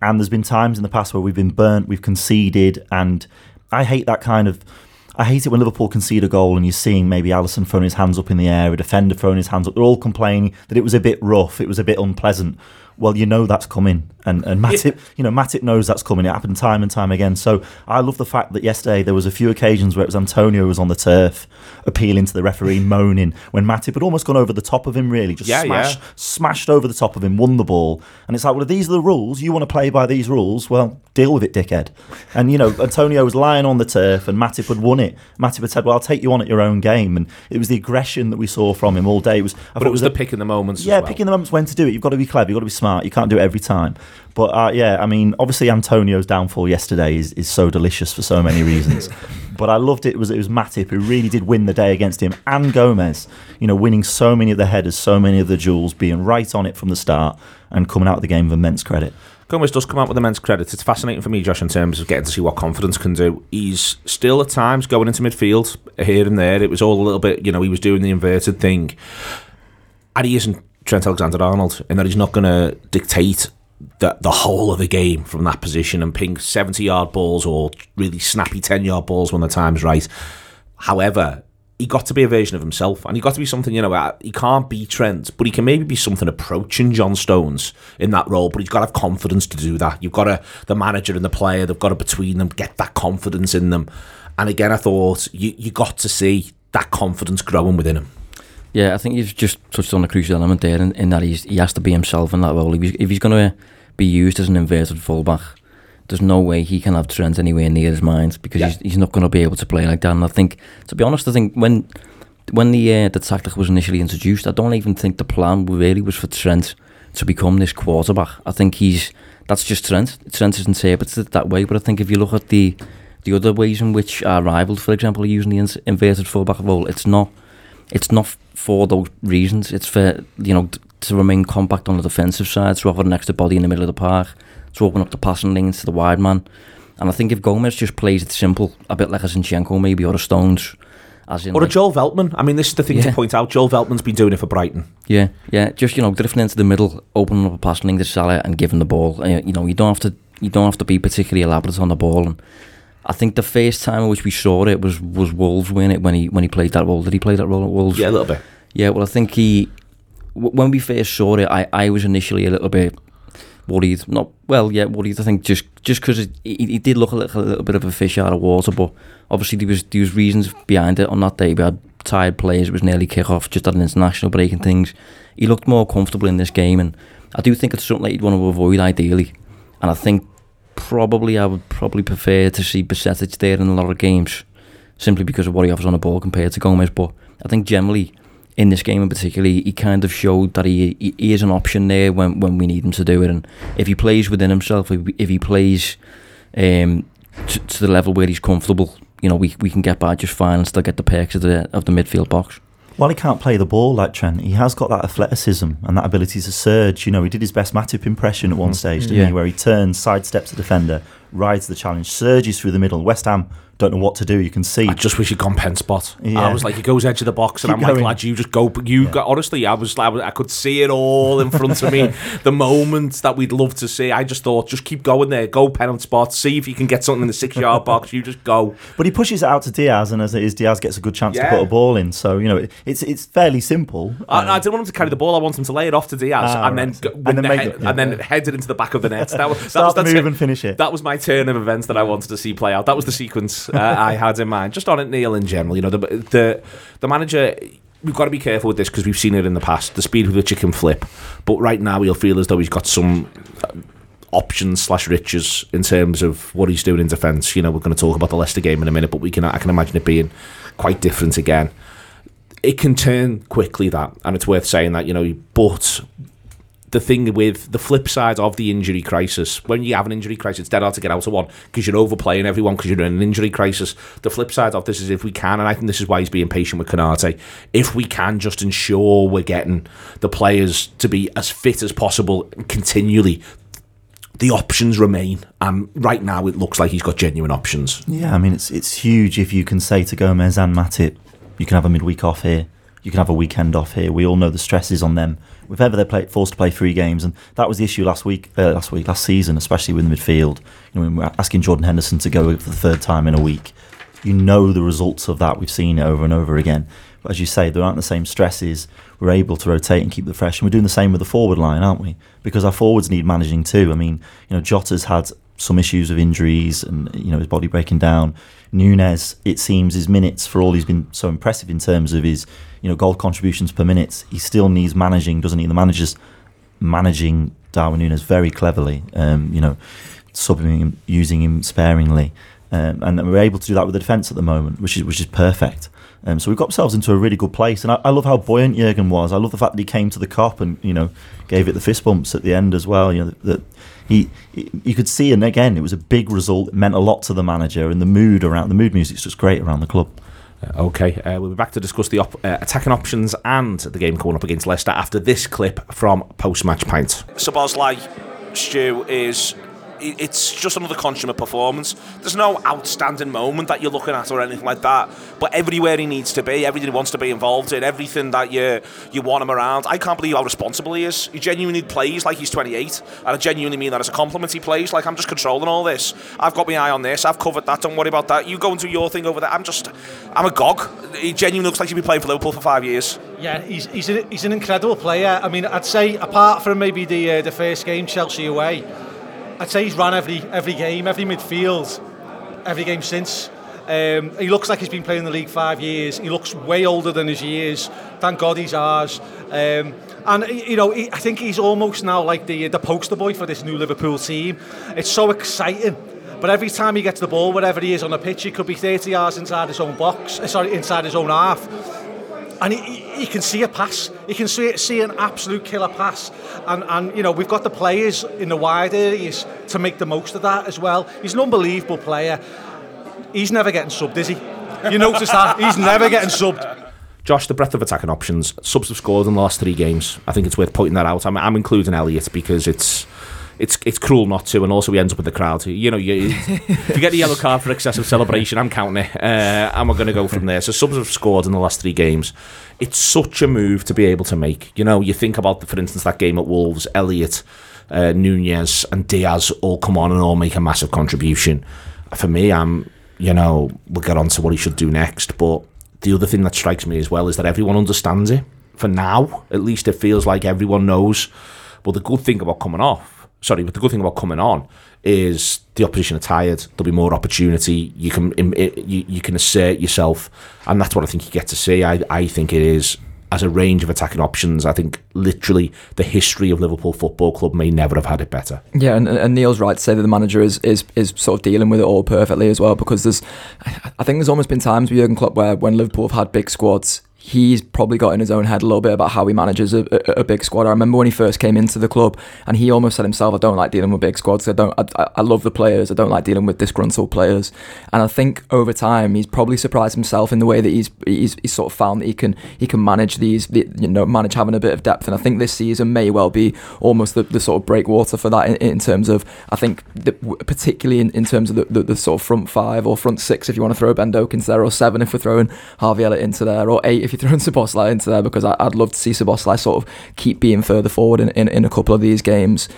and there's been times in the past where we've been burnt, we've conceded, and I hate that kind of. I hate it when Liverpool concede a goal and you're seeing maybe Alisson throwing his hands up in the air, a defender throwing his hands up. They're all complaining that it was a bit rough, it was a bit unpleasant. Well, you know that's coming, and and Matip, you know Matip knows that's coming. It happened time and time again. So I love the fact that yesterday there was a few occasions where it was Antonio who was on the turf, appealing to the referee, *laughs* moaning when Matip had almost gone over the top of him, really just Yeah, smashed, yeah. smashed over the top of him, won the ball, and it's like, well, these are the rules. You want to play by these rules? Well, deal with it, dickhead. And you know, *laughs* Antonio was lying on the turf, and Matip had won it. Matip had said, "Well, I'll take you on at your own game," and it was the aggression that we saw from him all day. It was, I But it was a- the pick in the moments. yeah, as well. picking the moments when to do it. You've got to be clever. You've got to be smart. You can't do it every time. But uh, yeah, I mean, obviously Antonio's downfall yesterday is, is so delicious for so many reasons. *laughs* but I loved it. it. Was it was Matip who really did win the day against him, and Gomez. You know, winning so many of the headers, so many of the duels, being right on it from the start, and coming out of the game with immense credit. Gomez does come out with immense credit. It's fascinating for me, Josh, in terms of getting to see what confidence can do. He's still at times going into midfield here and there. It was all a little bit, you know, he was doing the inverted thing. And he isn't Trent Alexander-Arnold, in that he's not going to dictate the the whole of the game from that position and ping seventy yard balls or really snappy ten yard balls when the time's right. However, he got to be a version of himself, and he got to be something. You know, uh, he can't be Trent, but he can maybe be something approaching John Stones in that role. But he's got to have confidence to do that. You've got to the manager and the player. They've got to between them get that confidence in them. And again, I thought you you got to see that confidence growing within him. Yeah, I think you've just touched on a crucial element there in, in that he's, he has to be himself in that role. If he's, if he's going to be used as an inverted fullback, there's no way he can have Trent anywhere near his mind because Yeah. he's, he's not going to be able to play like that. And I think, to be honest, I think when when the uh, the tactic was initially introduced, I don't even think the plan really was for Trent to become this quarterback. I think he's that's just Trent. Trent is interpreted that way. But I think if you look at the the other ways in which our rivals, for example, are using the inverted fullback role, it's not it's not for those reasons. It's for you know to remain compact on the defensive side, to offer an extra body in the middle of the park, to open up the passing lanes to the wide man. And I think if Gomez just plays it simple, a bit like a Zinchenko maybe or a Stones, as in Or a Joel Veltman. I mean, this is the thing to point out. Joel Veltman's been doing it for Brighton. Yeah, yeah, just you know, drifting into the middle, opening up a passing lane to Salah and giving the ball. Uh, you know, you don't have to you don't have to be particularly elaborate on the ball. And I think the first time in which we saw it was was Wolves win it when he when he played that role. Did he play that role at Wolves? Yeah, a little bit. Yeah, well, I think he w- when we first saw it, I, I was initially a little bit worried. Not well, yeah, worried. I think just just because he, he did look a little, a little bit of a fish out of water, but obviously there was there was reasons behind it. On that day, we had tired players. It was nearly kick off, just had an international break and things. He looked more comfortable in this game, and I do think it's something that you'd want to avoid ideally. And I think probably I would probably prefer to see Bajcetic there in a lot of games, simply because of what he offers on the ball compared to Gomez. But I think generally in this game in particular, he kind of showed that he, he, is an option there when, when we need him to do it. And if he plays within himself, if, he plays um, to the level where he's comfortable, you know, we, we can get by just fine and still get the perks of the of the midfield box. While he can't play the ball like Trent, he has got that athleticism and that ability to surge. You know, he did his best Matip impression at one mm-hmm. stage, didn't Yeah. he? Where he turns, sidesteps a defender, rides the challenge, surges through the middle. West Ham don't know what to do. You can see. I just wish he'd gone pen spot. Yeah. I was like, he goes edge of the box, and Keep I'm like, going. lad, you just go. You got, honestly, I was, I was, I could see it all in front of me. *laughs* the moment that we'd love to see. I just thought, just keep going there, go pen spot, see if you can get something in the six yard box. You just go. But he pushes it out to Diaz, and as it is, Diaz gets a good chance Yeah. to put a ball in. So you know, it, it's it's fairly simple. I, I didn't want him to carry the ball. I want him to lay it off to Diaz Ah, and then go, And then the make head, it- yeah. and then head it into the back of the net. That was that Start was the move and finish it. That was my turn of events that I wanted to see play out. That was the sequence uh, I had in mind. Just on it, Neil. In general, you know, the the the manager. We've got to be careful with this because we've seen it in the past. The speed with which it can flip, but right now he'll feel as though he's got some uh, options slash riches in terms of what he's doing in defence. You know, we're going to talk about the Leicester game in a minute, but we can I can imagine it being quite different again. It can turn quickly that, and it's worth saying that you know. But the thing with the flip side of the injury crisis, when you have an injury crisis, it's dead hard to get out of one because you're overplaying everyone because you're in an injury crisis. The flip side of this is if we can, and I think this is why he's being patient with Konaté, if we can just ensure we're getting the players to be as fit as possible continually, the options remain. And right now, it looks like he's got genuine options. Yeah, I mean it's it's huge if you can say to Gomez and Matip, you can have a midweek off here, you can have a weekend off here. We all know the stresses on them. If ever they're play, forced to play three games, and that was the issue last week, uh, last week, last season, especially with the midfield. You know, we're asking Jordan Henderson to go for the third time in a week, you know the results of that. We've seen it over and over again. But as you say, there aren't the same stresses. We're able to rotate and keep the fresh, and we're doing the same with the forward line, aren't we? Because our forwards need managing too. I mean, you know, Jota's had some issues with injuries and you know his body breaking down. Nunez, it seems, his minutes for all he's been so impressive in terms of his you know goal contributions per minute, he still needs managing, doesn't he? The manager's managing Darwin Nunez very cleverly. Um, you know, subbing him, using him sparingly, um, and we're able to do that with the defence at the moment, which is which is perfect. Um, so we've got ourselves into a really good place, and I, I love how buoyant Jurgen was. I love the fact that he came to the Kop and you know gave it the fist bumps at the end as well. You know that he, you could see, and again, it was a big result. It meant a lot to the manager, and the mood around the mood music's just great around the club. Uh, Okay, uh, we'll be back to discuss the op- uh, attacking options and the game coming up against Leicester after this clip from post match pint. Szoboszlai, Stu, is it's just another consummate performance. There's no outstanding moment that you're looking at or anything like that. But everywhere he needs to be, everything he wants to be involved in, everything that you you want him around. I can't believe how responsible he is. He genuinely plays like he's 28, and I genuinely mean that as a compliment. He plays like I'm just controlling all this. I've got my eye on this. I've covered that. Don't worry about that. You go and do your thing over there. I'm just, I'm a gog. He genuinely looks like he'll be playing for Liverpool for five years. Yeah, he's he's an, he's an incredible player. I mean, I'd say apart from maybe the uh, the first game Chelsea away, I'd say he's ran every every game, every midfield, every game since. Um, he looks like he's been playing the league five years. He looks way older than his years. Thank God he's ours. Um, and you know, he, I think he's almost now like the the poster boy for this new Liverpool team. It's so exciting. But every time he gets the ball, wherever he is on the pitch, he could be 30 yards inside his own box. uh, Sorry, inside his own half and he, he, can see a pass. He can see see an absolute killer pass, and and you know we've got the players in the wide areas to make the most of that as well. He's an unbelievable player. He's never getting subbed, is he? You notice that he's never getting subbed. Josh, the breadth of attacking options. Subs have scored in the last three games. I think it's worth pointing that out. I'm, I'm including Elliott because it's it's it's cruel not to, and also he ends up with the crowd. You know, you, if you get the yellow card for excessive celebration, I'm counting it, uh, and we're going to go from there. So subs have scored in the last three games. It's such a move to be able to make. You know, you think about, for instance, that game at Wolves, Elliott, uh, Nunez, and Diaz all come on and all make a massive contribution. For me, I'm, you know, we'll get on to what he should do next, but the other thing that strikes me as well is that everyone understands it. For now, at least it feels like everyone knows. But the good thing about coming off, sorry, but the good thing about coming on is the opposition are tired. There'll be more opportunity. You can you, you can assert yourself, and that's what I think you get to see. I I think it is as a range of attacking options. I think literally the history of Liverpool Football Club may never have had it better. Yeah, and, and Neil's right to say that the manager is, is is sort of dealing with it all perfectly as well because there's, I think there's almost been times with Jurgen Klopp where when Liverpool have had big squads, he's probably got in his own head a little bit about how he manages a, a, a big squad. I remember when he first came into the club and he almost said himself, "I don't like dealing with big squads. I don't. I, I love the players. I don't like dealing with disgruntled players." And I think over time he's probably surprised himself in the way that he's he's, he's sort of found that he can he can manage these, the, you know, manage having a bit of depth. And I think this season may well be almost the, the sort of breakwater for that in, in terms of I think the, particularly in, in terms of the, the, the sort of front five or front six if you want to throw Ben Doak into there or seven if we're throwing Harvey Elliott into there or eight if you're throwing Szoboszlai into there because I, I'd love to see Szoboszlai sort of keep being further forward in, in, in a couple of these games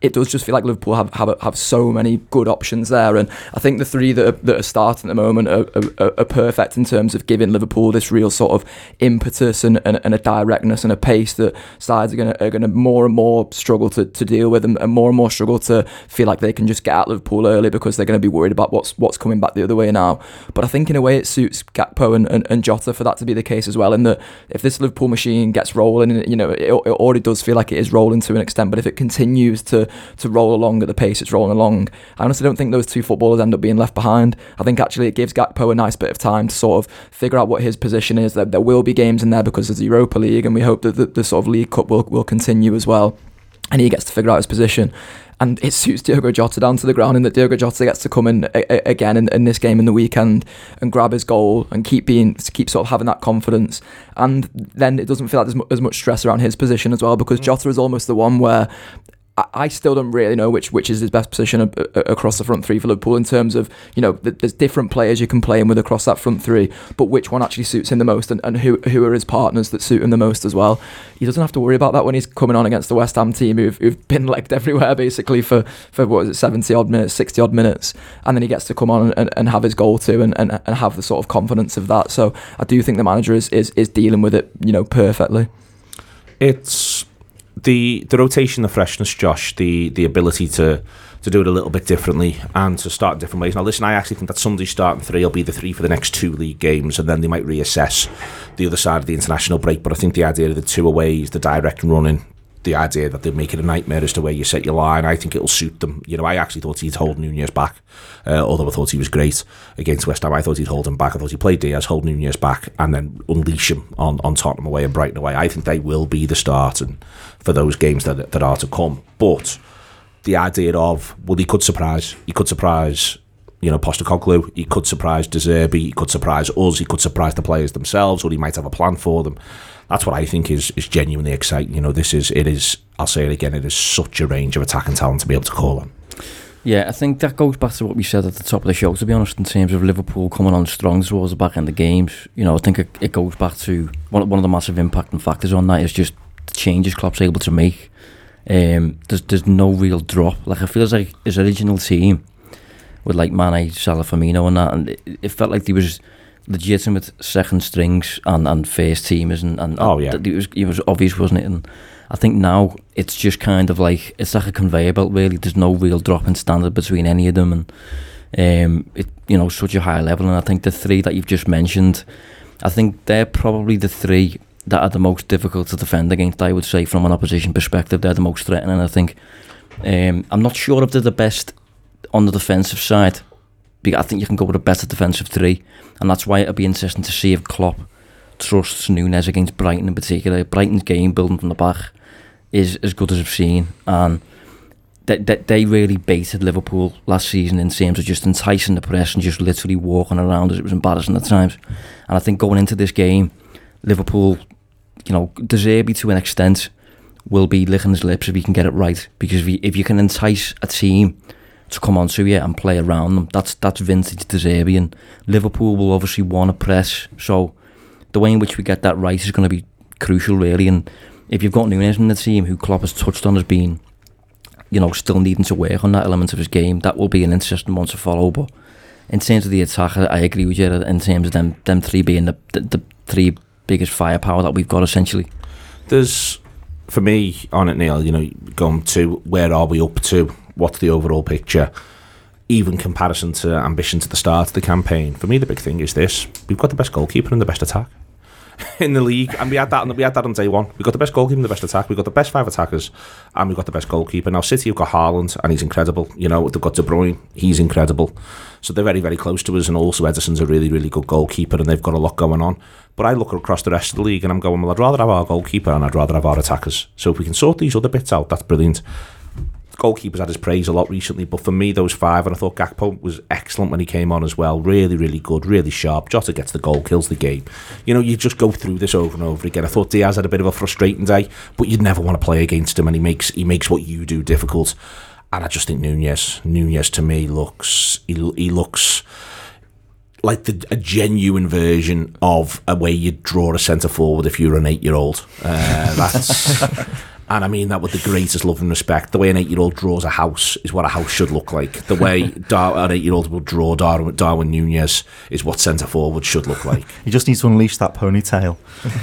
it does just feel like Liverpool have, have have so many good options there, and I think the three that are, that are starting at the moment are, are, are perfect in terms of giving Liverpool this real sort of impetus and, and, and a directness and a pace that sides are going to are to more and more struggle to, to deal with, and, and more and more struggle to feel like they can just get at Liverpool early because they're going to be worried about what's what's coming back the other way now. But I think in a way it suits Gakpo and, and, and Jota for that to be the case as well. In that if this Liverpool machine gets rolling, you know it, it already does feel like it is rolling to an extent, but if it continues to to roll along at the pace it's rolling along. I honestly don't think those two footballers end up being left behind. I think actually it gives Gakpo a nice bit of time to sort of figure out what his position is. There, there will be games in there because there's the Europa League, and we hope that the, the sort of League Cup will, will continue as well. And he gets to figure out his position. And it *laughs* suits Diogo Jota down to the ground, and that Diogo Jota gets to come in a, a, again in, in this game in the weekend and grab his goal and keep being keep sort of having that confidence. And then it doesn't feel like there's mu- as much stress around his position as well because mm. Jota is almost the one where I- still don't really know which which is his best position across the front three for Liverpool in terms of you know th- there's different players you can play him with across that front three, but which one actually suits him the most and, and who who are his partners that suit him the most as well. He doesn't have to worry about that when he's coming on against the West Ham team who've, who've been legged *laughs* everywhere basically for for what is it seventy odd minutes, sixty odd minutes, and then he gets to come on and, and have his goal too and, and, and have the sort of confidence of that. So I do think the manager is is, is dealing with it you know perfectly. it's the the rotation, the freshness, Josh, the the ability to to do it a little bit differently and to start different ways. Now, listen, I actually think that Sunday's starting three will be the three for the next two league games, and then they might reassess the other side of the international break. But I think the idea of the two aways, the direct running, the idea that they make it a nightmare as to where you set your line, I think it'll suit them. You know, I actually thought he'd hold Nunez back, uh, although I thought he was great against West Ham. I thought he'd hold him back. I thought he played Diaz, hold Nunez back, and then unleash him on, on Tottenham away and Brighton away. I think they will be the start and for those games that that are to come. But the idea of well, he could surprise, he could surprise. You know, Postecoglou, he could surprise De Zerbi, he could surprise us, he could surprise the players themselves, or he might have a plan for them. That's what I think is is genuinely exciting. You know, this is it is. I'll say it again. It is such a range of attacking talent to be able to call on. Yeah, I think that goes back to what we said at the top of the show, to be honest, in terms of Liverpool coming on strong towards the back end of the games. You know, I think it, it goes back to one, one of the massive impacting factors on that is just the changes Klopp's able to make. Um, there's, there's no real drop. Like, it feels like his original team with like Mane, Salah, Firmino and that, and it, it felt like there was legitimate second strings and, and first teamers and, and Oh, yeah. it was, it was obvious, wasn't it? And I think now it's just kind of like it's like a conveyor belt. Really, there's no real drop in standard between any of them, and um, it you know such a high level. And I think the three that you've just mentioned, I think they're probably the three that are the most difficult to defend against. I would say from an opposition perspective, they're the most threatening. I think um, I'm not sure if they're the best on the defensive side. I think you can go with a better defensive three, and that's why it'll be interesting to see if Klopp trusts Nunez against Brighton in particular. Brighton's game building from the back is as good as I've seen, and they, they, they really baited Liverpool last season in terms of just enticing the press and just literally walking around as it was embarrassing at times. And I think going into this game, Liverpool, you know, De Zerbi to an extent will be licking his lips if he can get it right. Because if if you can entice a team to come onto you and play around them, that's that's vintage De Zerbi. And Liverpool will obviously want to press. So the way in which we get that right is going to be crucial, really. And if you've got Nunez in the team, who Klopp has touched on as being, you know, still needing to work on that element of his game, that will be an interesting one to follow. But in terms of the attack, I I agree with you in terms of them, them three being the, the, the three biggest firepower that we've got, essentially. There's, for me, on it, Neil, you know, going to where are we up to? What's the overall picture? Even comparison to ambition to the start of the campaign. For me, the big thing is this: we've got the best goalkeeper and the best attack *laughs* in the league, and we had that. On, we had that on day one. We got the best goalkeeper and the best attack. We got the best five attackers, and we got the best goalkeeper. Now, City have got Haaland, and he's incredible. You know, they've got De Bruyne, he's incredible. So they're very, very close to us, and also Ederson's a really, really good goalkeeper, and they've got a lot going on. But I look across the rest of the league, and I'm going, well, I'd rather have our goalkeeper, and I'd rather have our attackers. So if we can sort these other bits out, that's brilliant goalkeepers had his praise a lot recently, but for me, those five, and I thought Gakpo was excellent when he came on as well. Really, really good, really sharp. Jota gets the goal, kills the game. You know, you just go through this over and over again. I thought Diaz had a bit of a frustrating day, but you'd never want to play against him, and he makes he makes what you do difficult. And I just think Nunez, Nunez to me looks he, he looks like the, a genuine version of a way you'd draw a centre forward if you were an eight year old. Uh, that's *laughs* and I mean that with the greatest love and respect. The way an eight year old draws a house is what a house should look like. The way *laughs* Dar- an eight year old will draw Darwin, Darwin Nunez is what centre forward should look like. *laughs* He just needs to unleash that ponytail.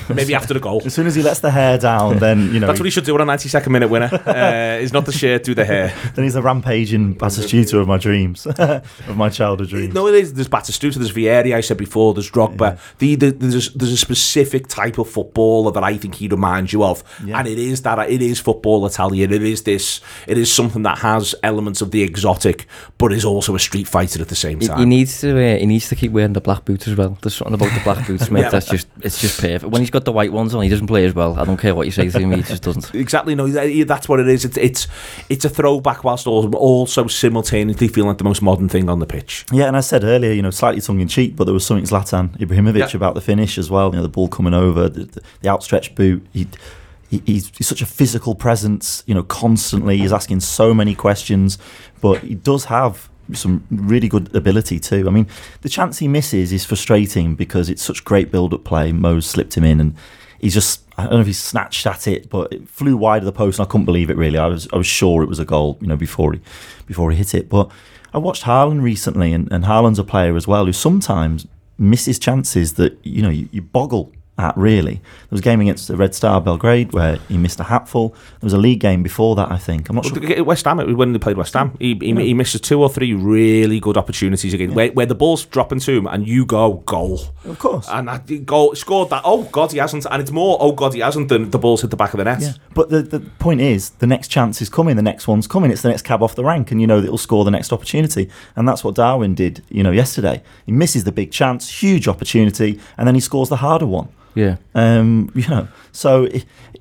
*laughs* Maybe after the goal. As soon as he lets the hair down, then you know That's what he should do on a 92nd minute winner. Uh, is not the shirt, do the hair. then he's a rampaging Batistuta of my dreams, of my childhood dreams. No, it is. There's Batistuta, there's Vieri, I said before, there's Drogba. The, the, there's, there's a specific type of footballer that I think he reminds you of. Yeah. And it is that, it is football Italian. It is this, it is something that has elements of the exotic, but is also a street fighter at the same time. he needs to uh, he needs to keep wearing the black boots as well. There's something about the black boots, *laughs* mate. Yeah. That's just it's just perfect. When he's got the white ones on, he doesn't play as well. I don't care what you say to him, he just doesn't. *laughs* Exactly, no, that's what it is. It's it's it's a throwback whilst al- also simultaneously feeling like the most modern thing on the pitch. Yeah, and I said earlier, you know, slightly tongue in cheek, but there was something Zlatan Ibrahimovic Yeah. about the finish as well. You know, the ball coming over, the, the, the outstretched boot. He, he, he's, he's such a physical presence. You know, constantly he's asking so many questions, but he does have some really good ability too. I mean, the chance he misses is frustrating because it's such great build-up play. Mo's slipped him in, and he's just. I don't know if he snatched at it, but it flew wide of the post, and I couldn't believe it. Really, I was I was sure it was a goal. You know, before he before he hit it, but. I watched Haaland recently, and, and Haaland's a player as well who sometimes misses chances that you know you, you boggle at. Really, there was a game against the Red Star Belgrade where he missed a hatful. There was a league game before that, I think. I'm not sure. West Ham, it was when they played West Ham, he, he, he misses two or three really good opportunities again, where, where the ball's dropping to him and you go goal, Of course. and that goal scored that. Oh God, he hasn't, and it's more oh God, he hasn't than the ball's hit the back of the net. Yeah, but the, the point is, the next chance is coming, the next one's coming. It's the next cab off the rank, and you know that he'll score the next opportunity. And that's what Darwin did, you know, yesterday. He misses the big chance, huge opportunity, and then he scores the harder one. Yeah. Um, you know, so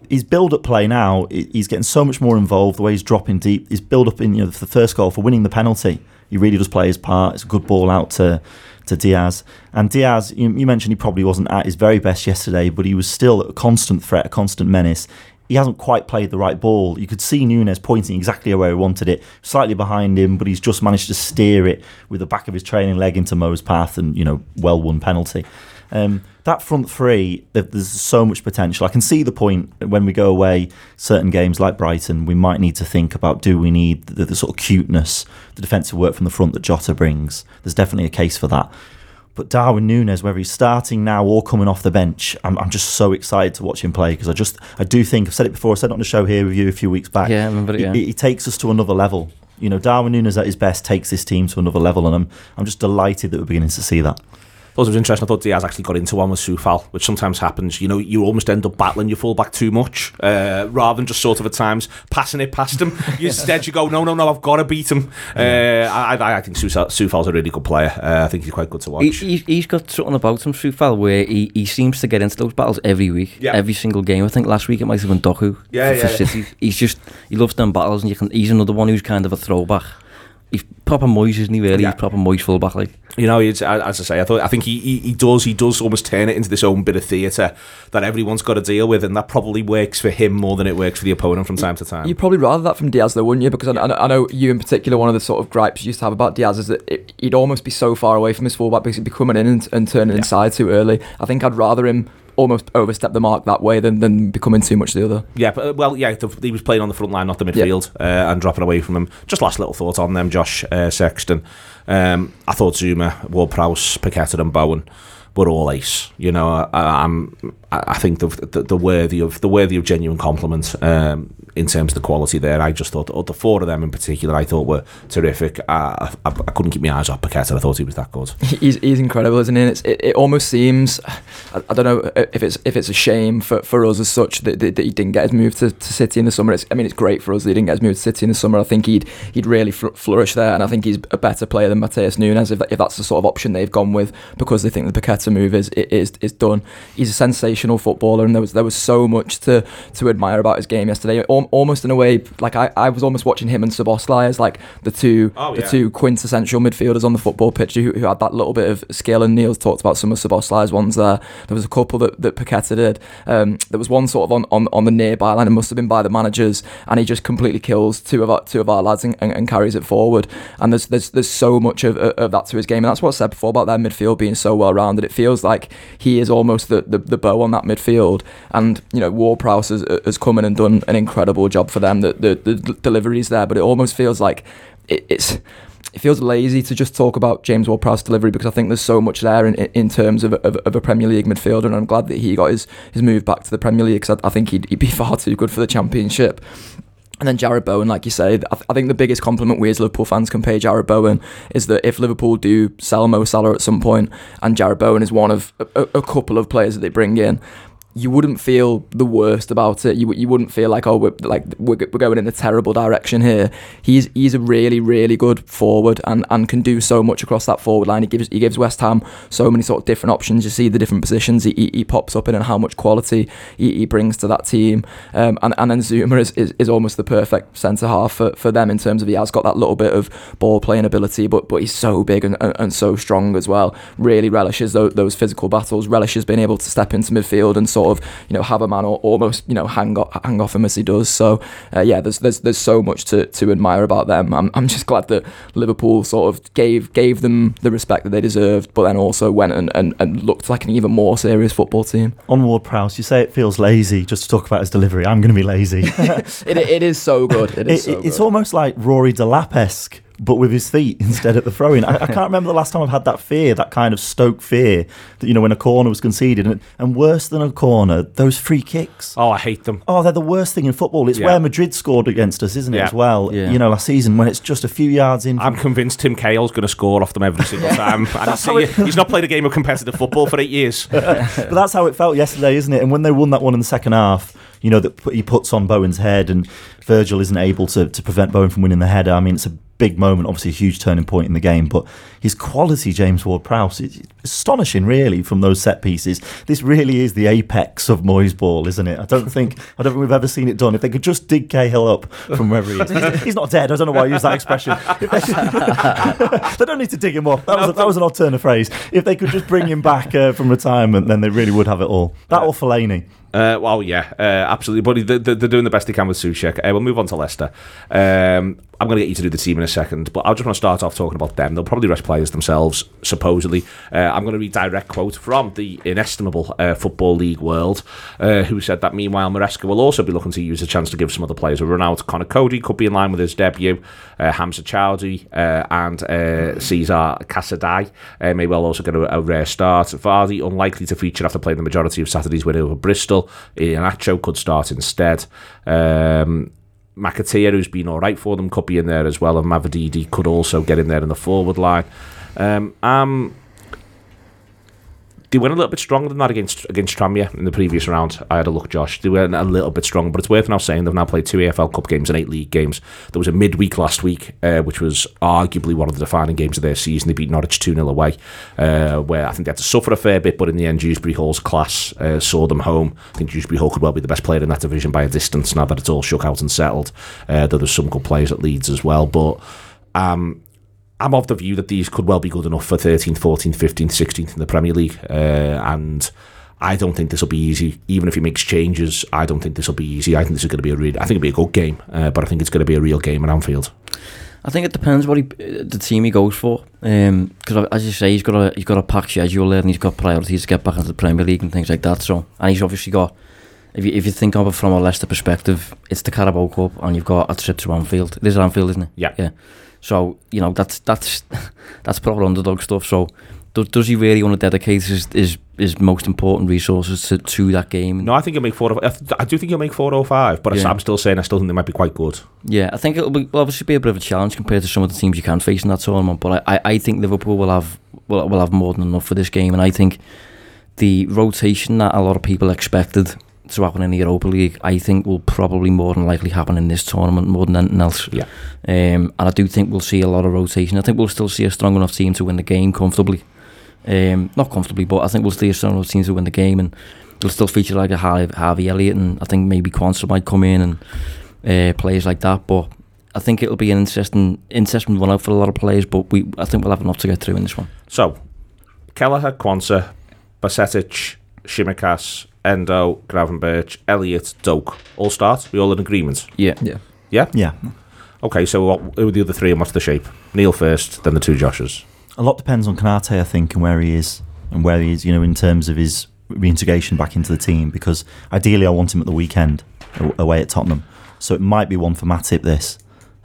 his build-up play now, he's getting so much more involved. The way he's dropping deep, his build-up in you know the first goal for winning the penalty, he really does play his part. It's a good ball out to to Diaz, and Diaz. You, you mentioned he probably wasn't at his very best yesterday, but he was still a constant threat, a constant menace. he hasn't quite played the right ball. You could see Nunez pointing exactly where he wanted it, slightly behind him, but he's just managed to steer it with the back of his training leg into Mo's path and, you know, well won penalty. Um, that front three, there's so much potential. I can see the point when we go away, certain games like Brighton, we might need to think about do we need the, the sort of cuteness, the defensive work from the front that Jota brings. There's definitely a case for that. But Darwin Nunez, whether he's starting now or coming off the bench, I'm, I'm just so excited to watch him play because I just I do think I've said it before. I said it on the show here with you a few weeks back. Yeah, I remember it, yeah. He, he takes us to another level. You know, Darwin Nunez at his best takes this team to another level, and I'm I'm just delighted that we're beginning to see that thought it was interesting. I thought Diaz actually got into one with Coufal, which sometimes happens. You know, you almost end up battling your fullback too much, uh, rather than just sort of at times passing it past him. *laughs* Instead, you go, no, no, no, I've got to beat him. Uh, I, I think Coufal's a really good player. Uh, I think he's quite good to watch. He, he's got something about him, Coufal, where he, he seems to get into those battles every week, yeah. every single game. I think last week it might have been Doku yeah, for, yeah, for City. He's just he loves them battles, and you can. He's another one who's kind of a throwback he's proper Moyes, isn't he? Really, yeah. he's proper Moyes fullback. Like you know, as I say, I thought I think he, he, he does he does almost turn it into this own bit of theatre that everyone's got to deal with, and that probably works for him more than it works for the opponent from time to time. You'd probably rather that from Diaz, though, wouldn't you? Because I, I, know you in particular. One of the sort of gripes you used to have about Diaz is that it, he'd almost be so far away from his fullback because he'd be coming in and, and turning yeah. inside too early. I think I'd rather him almost overstep the mark that way than, than becoming too much the other. Yeah, but, uh, well, yeah, the, he was playing on the front line, not the midfield, yeah. uh, and dropping away from him. Just last little thought on them, Josh uh, Sexton. Um, I thought Zouma, Ward Prowse, Paqueta, and Bowen were all ace. You know, I, I'm, I think the, worthy of the worthy of genuine compliment um, in terms of the quality there. I just thought oh, the four of them in particular, I thought were terrific. I, I, I couldn't keep my eyes off Paqueta. I thought he was that good. He's, he's incredible, isn't he? It's, it, it almost seems, I, don't know if it's if it's a shame for, for us as such that, that, that he didn't get his move to, to City in the summer. It's, I mean, it's great for us that he didn't get his move to City in the summer. I think he'd he'd really fl- flourish there, and I think he's a better player than Matheus Nunes if, if that's the sort of option they've gone with because they think the Paqueta move is is is done. He's a footballer, and there was there was so much to to admire about his game yesterday. almost in a way, like I, I was almost watching him and Szoboszlai as like the two oh, the two quintessential midfielders on the football pitch who, who, had that little bit of skill. And Neil's talked about some of Szoboszlai's ones there. There was a couple that that Paqueta did. Um, there was one sort of on, on, on the nearby line. It must have been by the managers, and he just completely kills two of our two of our lads and, and, and carries it forward. And there's there's there's so much of, of that to his game, and that's what I said before about their midfield being so well rounded. It feels like he is almost the, the, the bow on that midfield, and you know Ward Prowse has, uh, has come in and done an incredible job for them. The, the, the delivery's there, but it almost feels like it, it's it feels lazy to just talk about James Ward-Prowse delivery because I think there's so much there in, in terms of, of, of, a Premier League midfielder, and I'm glad that he got his, his move back to the Premier League because I, I, think he'd, he'd, be *laughs* far too good for the Championship. And then Jarrod Bowen, like you say, I, th- I, think the biggest compliment we as Liverpool fans can pay Jarrod Bowen is that if Liverpool do sell Mo Salah at some point, and Jarrod Bowen is one of a, a couple of players that they bring in, you wouldn't feel the worst about it. You you wouldn't feel like oh we're like we're, we're going in a terrible direction here. He's he's a really really good forward and, and can do so much across that forward line. He gives he gives West Ham so many sort of different options. You see the different positions he, he, he pops up in and how much quality he, he brings to that team. Um, and and then Zouma is, is, is almost the perfect centre half for, for them in terms of he has got that little bit of ball playing ability, but but he's so big and, and, and so strong as well. Really relishes those, those physical battles. Relishes being able to step into midfield and sort of you know have a man or almost you know hang off, hang off him as he does. So uh, yeah, there's there's there's so much to, to admire about them. I'm, I'm just glad that Liverpool sort of gave gave them the respect that they deserved, but then also went and, and, and looked like an even more serious football team. On Ward Prowse, you say it feels lazy just to talk about his delivery. I'm going to be lazy. *laughs* it, it is so good. It is *laughs* it, so it's good. almost like Rory Delap esque but with his feet *laughs* instead at the throwing. I, I, can't remember the last time I've had that fear, that kind of Stoke fear, that you know when a corner was conceded, and, and worse than a corner, those free kicks. Oh, I hate them. Oh, they're the worst thing in football. It's yeah. where Madrid scored against us, isn't it? Yeah. As well, yeah. you know, last season when it's just a few yards in. I'm convinced Tim Cahill's going to score off them every single time. *laughs* and he's not played a game of competitive football for eight years. *laughs* but that's how it felt yesterday, isn't it? And when they won that one in the second half you know that he puts on Bowen's head, and Virgil isn't able to, to prevent Bowen from winning the header. I mean, it's a big moment, obviously a huge turning point in the game. But his quality, James Ward-Prowse, is astonishing, really, from those set pieces. This really is the apex of Moyes ball, isn't it? I don't *laughs* think I don't think we've ever seen it done. If they could just dig Cahill up from wherever he is, he's not dead. I don't know why I use that expression. *laughs* *laughs* they don't need to dig him up. That was, a, that was an odd turn of phrase. If they could just bring him back uh, from retirement, then they really would have it all. That or Fellaini. Uh, well, yeah, uh, absolutely. But they- they- they're doing the best they can with Soucek. Uh, we'll move on to Leicester. Um, I'm going to get you to do the team in a second, but I just want to start off talking about them. They'll probably rest players themselves, supposedly. Uh, I'm going to read direct quote from the inestimable uh, Football League world, uh, who said that meanwhile Maresca will also be looking to use the chance to give some other players a run out. Conor Coady could be in line with his debut. Hamza Choudhury and Cesar Casadei uh, may well also get a, a rare start. Vardy unlikely to feature after playing the majority of Saturday's win over Bristol. Iheanacho could start instead. Um, McAteer, who's been all right for them, could be in there as well, and Mavididi could also get in there in the forward line. Um, um, they went a little bit stronger than that against against Tranmere in the previous round. I had a look, Josh. They went a little bit stronger, but it's worth now saying they've now played two EFL Cup games and eight league games. There was a midweek last week, uh, which was arguably one of the defining games of their season. They beat Norwich 2 0 away, uh, where I think they had to suffer a fair bit, but in the end, Dewsbury Hall's class uh, saw them home. I think Dewsbury Hall could well be the best player in that division by a distance now that it's all shook out and settled. Uh, though there's some good players at Leeds as well, but. Um, I'm of the view that these could well be good enough for 13th, 14th, 15th, 16th in the Premier League. Uh, and I don't think this will be easy. Even if he makes changes, I don't think this will be easy. I think this is going to be a real, I think it'll be a good game, uh, but I think it's going to be a real game at Anfield. I think it depends what he, the team he goes for. Because as you say, he's got a he's got a packed schedule there, and he's got priorities to get back into the Premier League and things like that. So, and he's obviously got. If you if you think of it from a Leicester perspective, it's the Carabao Cup, and you've got a trip to Anfield. It is Anfield, isn't it? Yeah. Yeah. So you know that's that's *laughs* that's proper underdog stuff. So does, does he really want to dedicate his his, his most important resources to, to that game? No, I think he'll make four. I I do think he'll make four or five, but Yeah. I'm still saying I still think they might be quite good. Yeah, I think it'll be will obviously be a bit of a challenge compared to some of the teams you can face in that tournament. But I, I, I think Liverpool will have will, will have more than enough for this game, and I think the rotation that a lot of people expected to happen in the Europa League, I think will probably more than likely happen in this tournament more than anything else. Yeah. Um, and I do think we'll see a lot of rotation. I think we'll still see a strong enough team to win the game comfortably. Um, not comfortably, but I think we'll see a strong enough team to win the game, and it'll still feature like a Harvey, Harvey Elliott, and I think maybe Quansah might come in and uh, players like that. But I think it'll be an interesting, interesting run out for a lot of players. But we, I think we'll have enough to get through in this one. So, Kelleher, Quansah, Bajcetic, Tsimikas, Endo, Gravenberch, Elliott, Doak. All start? We all in agreement? Yeah, Yeah. Yeah? Yeah. Okay, so what, who are the other three and what's the shape? Neil first, then the two Joshes. A lot depends on Konaté, I think, and where he is, and where he is, you know, in terms of his reintegration back into the team. Because ideally, I want him at the weekend away at Tottenham. So it might be one for Matip. This,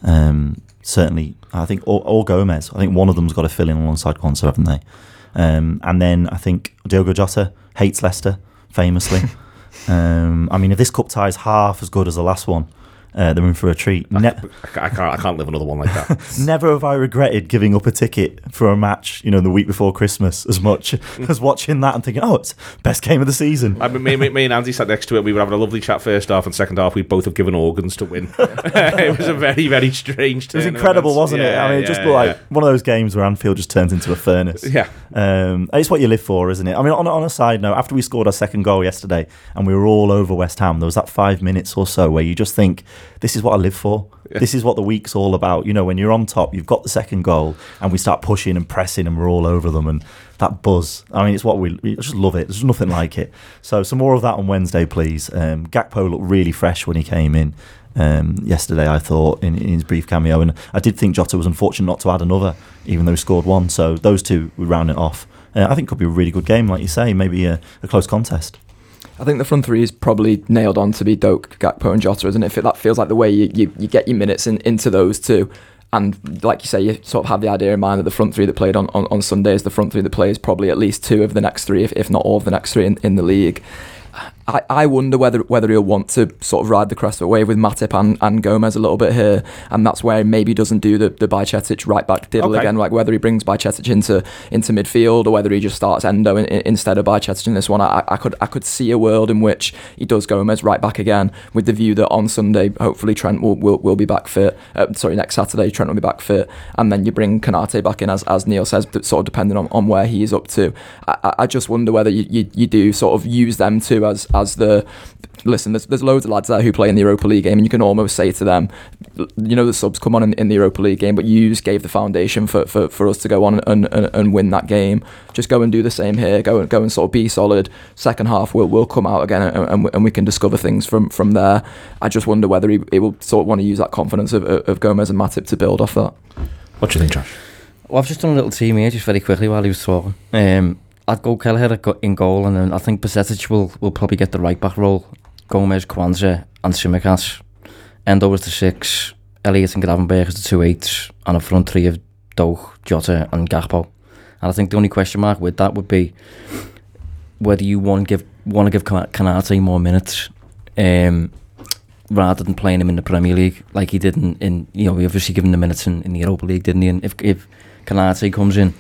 um, certainly, I think, or, or Gomez. I think one of them's got to fill in alongside Quansah, haven't they? Um, and then I think Diogo Jota hates Leicester famously. *laughs* um, I mean, if this cup tie is half as good as the last one, uh, they're in for a treat. Ne- I I can't, I can't live another one like that. *laughs* Never have I regretted giving up a ticket for a match, you know, the week before Christmas as much as watching that and thinking, oh, it's best game of the season. I mean, me, me, me and Andy sat next to it. We were having a lovely chat first half and second half. We both have given organs to win. *laughs* *laughs* it was a very, very strange. It was incredible, events. wasn't it? I mean, it just yeah, like one of those games where Anfield just turns into a furnace. Yeah. Um, it's what you live for, isn't it? I mean, on, on a side note, after we scored our second goal yesterday and we were all over West Ham, there was that five minutes or so where you just think, this is what I live for. This is what the week's all about. You know, when you're on top, you've got the second goal and we start pushing and pressing and we're all over them and that buzz. I mean, it's what we, we just love it. There's nothing like it. So, some more of that on Wednesday, please. Um, Gakpo looked really fresh when he came in. Um, yesterday, I thought in, in his brief cameo, and I did think Jota was unfortunate not to add another, even though he scored one. So those two would round it off. Uh, I think it could be a really good game, like you say, maybe a, a close contest. I think the front three is probably nailed on to be Doak, Gakpo, and Jota, isn't it? That feels like the way you, you, you get your minutes in, into those two. And like you say, you sort of have the idea in mind that the front three that played on, on, on Sunday is the front three that plays probably at least two of the next three, if, if not all of the next three in, in the league. I, I wonder whether whether he'll want to sort of ride the crest of a wave with Matip and, and Gomez a little bit here, and that's where he maybe doesn't do the the Bajcetic right back diddle Okay. again, like whether he brings Bajcetic into into midfield or whether he just starts Endo in, in- instead of Bajcetic in this one. I, I could I could see a world in which he does Gomez right back again, with the view that on Sunday hopefully Trent will will, will be back fit. Uh, sorry, next Saturday Trent will be back fit, and then you bring Konaté back in as as Neil says, sort of depending on, on where he is up to. I, I- just wonder whether you, you, you do sort of use them two as as the listen, there's, there's loads of lads there who play in the Europa League game, and you can almost say to them, you know, the subs come on in, in the Europa League game, but you just gave the foundation for, for, for us to go on and, and, and win that game. Just go and do the same here. Go and go and sort of be solid. Second half, we'll we'll come out again, and, and, and we can discover things from from there. I just wonder whether he, he will sort of want to use that confidence of, of Gomez and Matip to build off that. What do you think, Josh? Well, I've just done a little team here, just very quickly while he was talking. Um, I'd go Kelleher in goal, and then I think Bajcetic will, will probably get the right back role. Gomez, Quansah, and Tsimikas. Endo as the six, Elliott and Gravenberch as the two eights, and a front three of Doak, Jota, and Gakpo. And I think the only question mark with that would be whether you want to give want to give Konaté more minutes. Um, rather than playing him in the Premier League like he did in, in you know, we obviously given the minutes in, in the Europa League, didn't he? And if if Konaté comes in,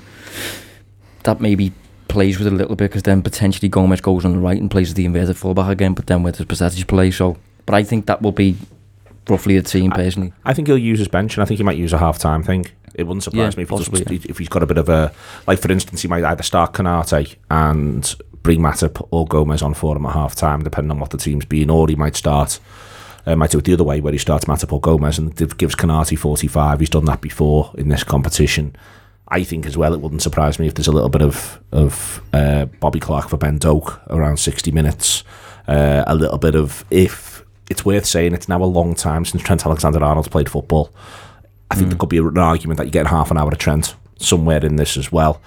that maybe plays with it a little bit because then potentially Gomez goes on the right and plays the inverted fullback again, but then with his percentage play. So, but I think that will be roughly the team personally. I, I think he'll use his bench, and I think he might use a half time thing. It wouldn't surprise Yeah, me if, he possibly, just, if he's got a bit of a like. For instance, he might either start Konaté and bring Matip or Gomez on for him at half time, depending on what the team's being, or he might start. Uh, might do it the other way where he starts Matip or Gomez and gives Konaté 45. He's done that before in this competition. I think as well, it wouldn't surprise me if there's a little bit of of uh, Bobby Clark for Ben Doak around 60 minutes. Uh, a little bit of if it's worth saying it's now a long time since Trent Alexander Arnold's played football. I think there could be an argument that you get half an hour of Trent somewhere in this as well.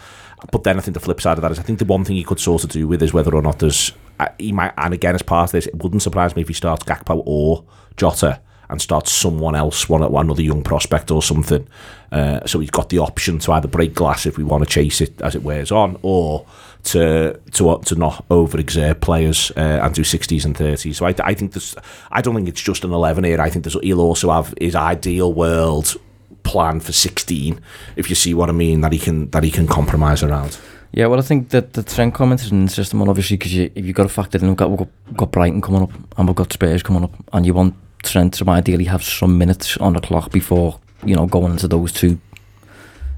But then I think the flip side of that is I think the one thing he could sort of do with is whether or not there's uh, he might and again as part of this, it wouldn't surprise me if he starts Gakpo or Jota and start someone else, one another young prospect or something. Uh, so he's got the option to either break glass if we want to chase it as it wears on, or to to to not overexert players uh, and do 60s and 30s. So I, I think this. I don't think it's just an 11 here. I think there's, he'll also have his ideal world plan for 16 if you see what I mean that he can that he can compromise around Yeah, well, I think that the Trent comment is an interesting one, obviously, because you, you've got to factor in, we've got, we've got Brighton coming up and we've got Spurs coming up, and you want Trent to ideally have some minutes on the clock before, you know, going into those two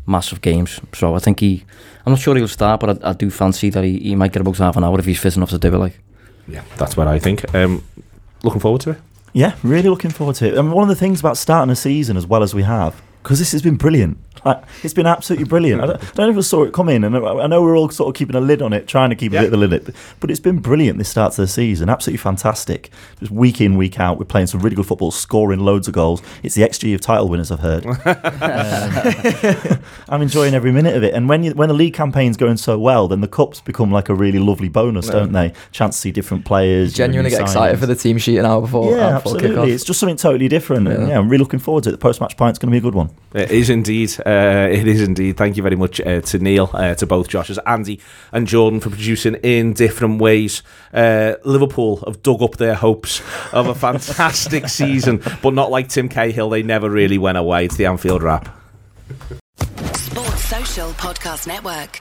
massive games. So I think he, I'm not sure he'll start, but I, I do fancy that he, he might get about half an hour if he's fit enough to do it, like. yeah that's what I think um, looking forward to it Yeah, really looking forward to it. I mean, one of the things about starting a season as well as we have, because this has been brilliant. Like, it's been absolutely brilliant. I don't, I don't know if I saw it come in, and I know we're all sort of keeping a lid on it, trying to keep Yeah. a bit of a lid, but it's been brilliant this start to the season. Absolutely fantastic. Just week in, week out, we're playing some really good football, scoring loads of goals. It's the XG of title winners, I've heard. Um, *laughs* *laughs* I'm enjoying every minute of it. And when you, when the league campaign's going so well, then the cups become like a really lovely bonus, don't they? Chance to see different players. you Genuinely get excited for the team sheet an hour before, Yeah, hour before absolutely. It's just something totally different. And Yeah. yeah, I'm really looking forward to it. The post match pint's going to be a good one. It is indeed. Uh, it is indeed. Thank you very much uh, to Neil, uh, to both Josh's, Andy and Jordan for producing in different ways. Uh, Liverpool have dug up their hopes of a fantastic *laughs* season, but not like Tim Cahill. They never really went away. It's the Anfield Wrap. Sports Social Podcast Network.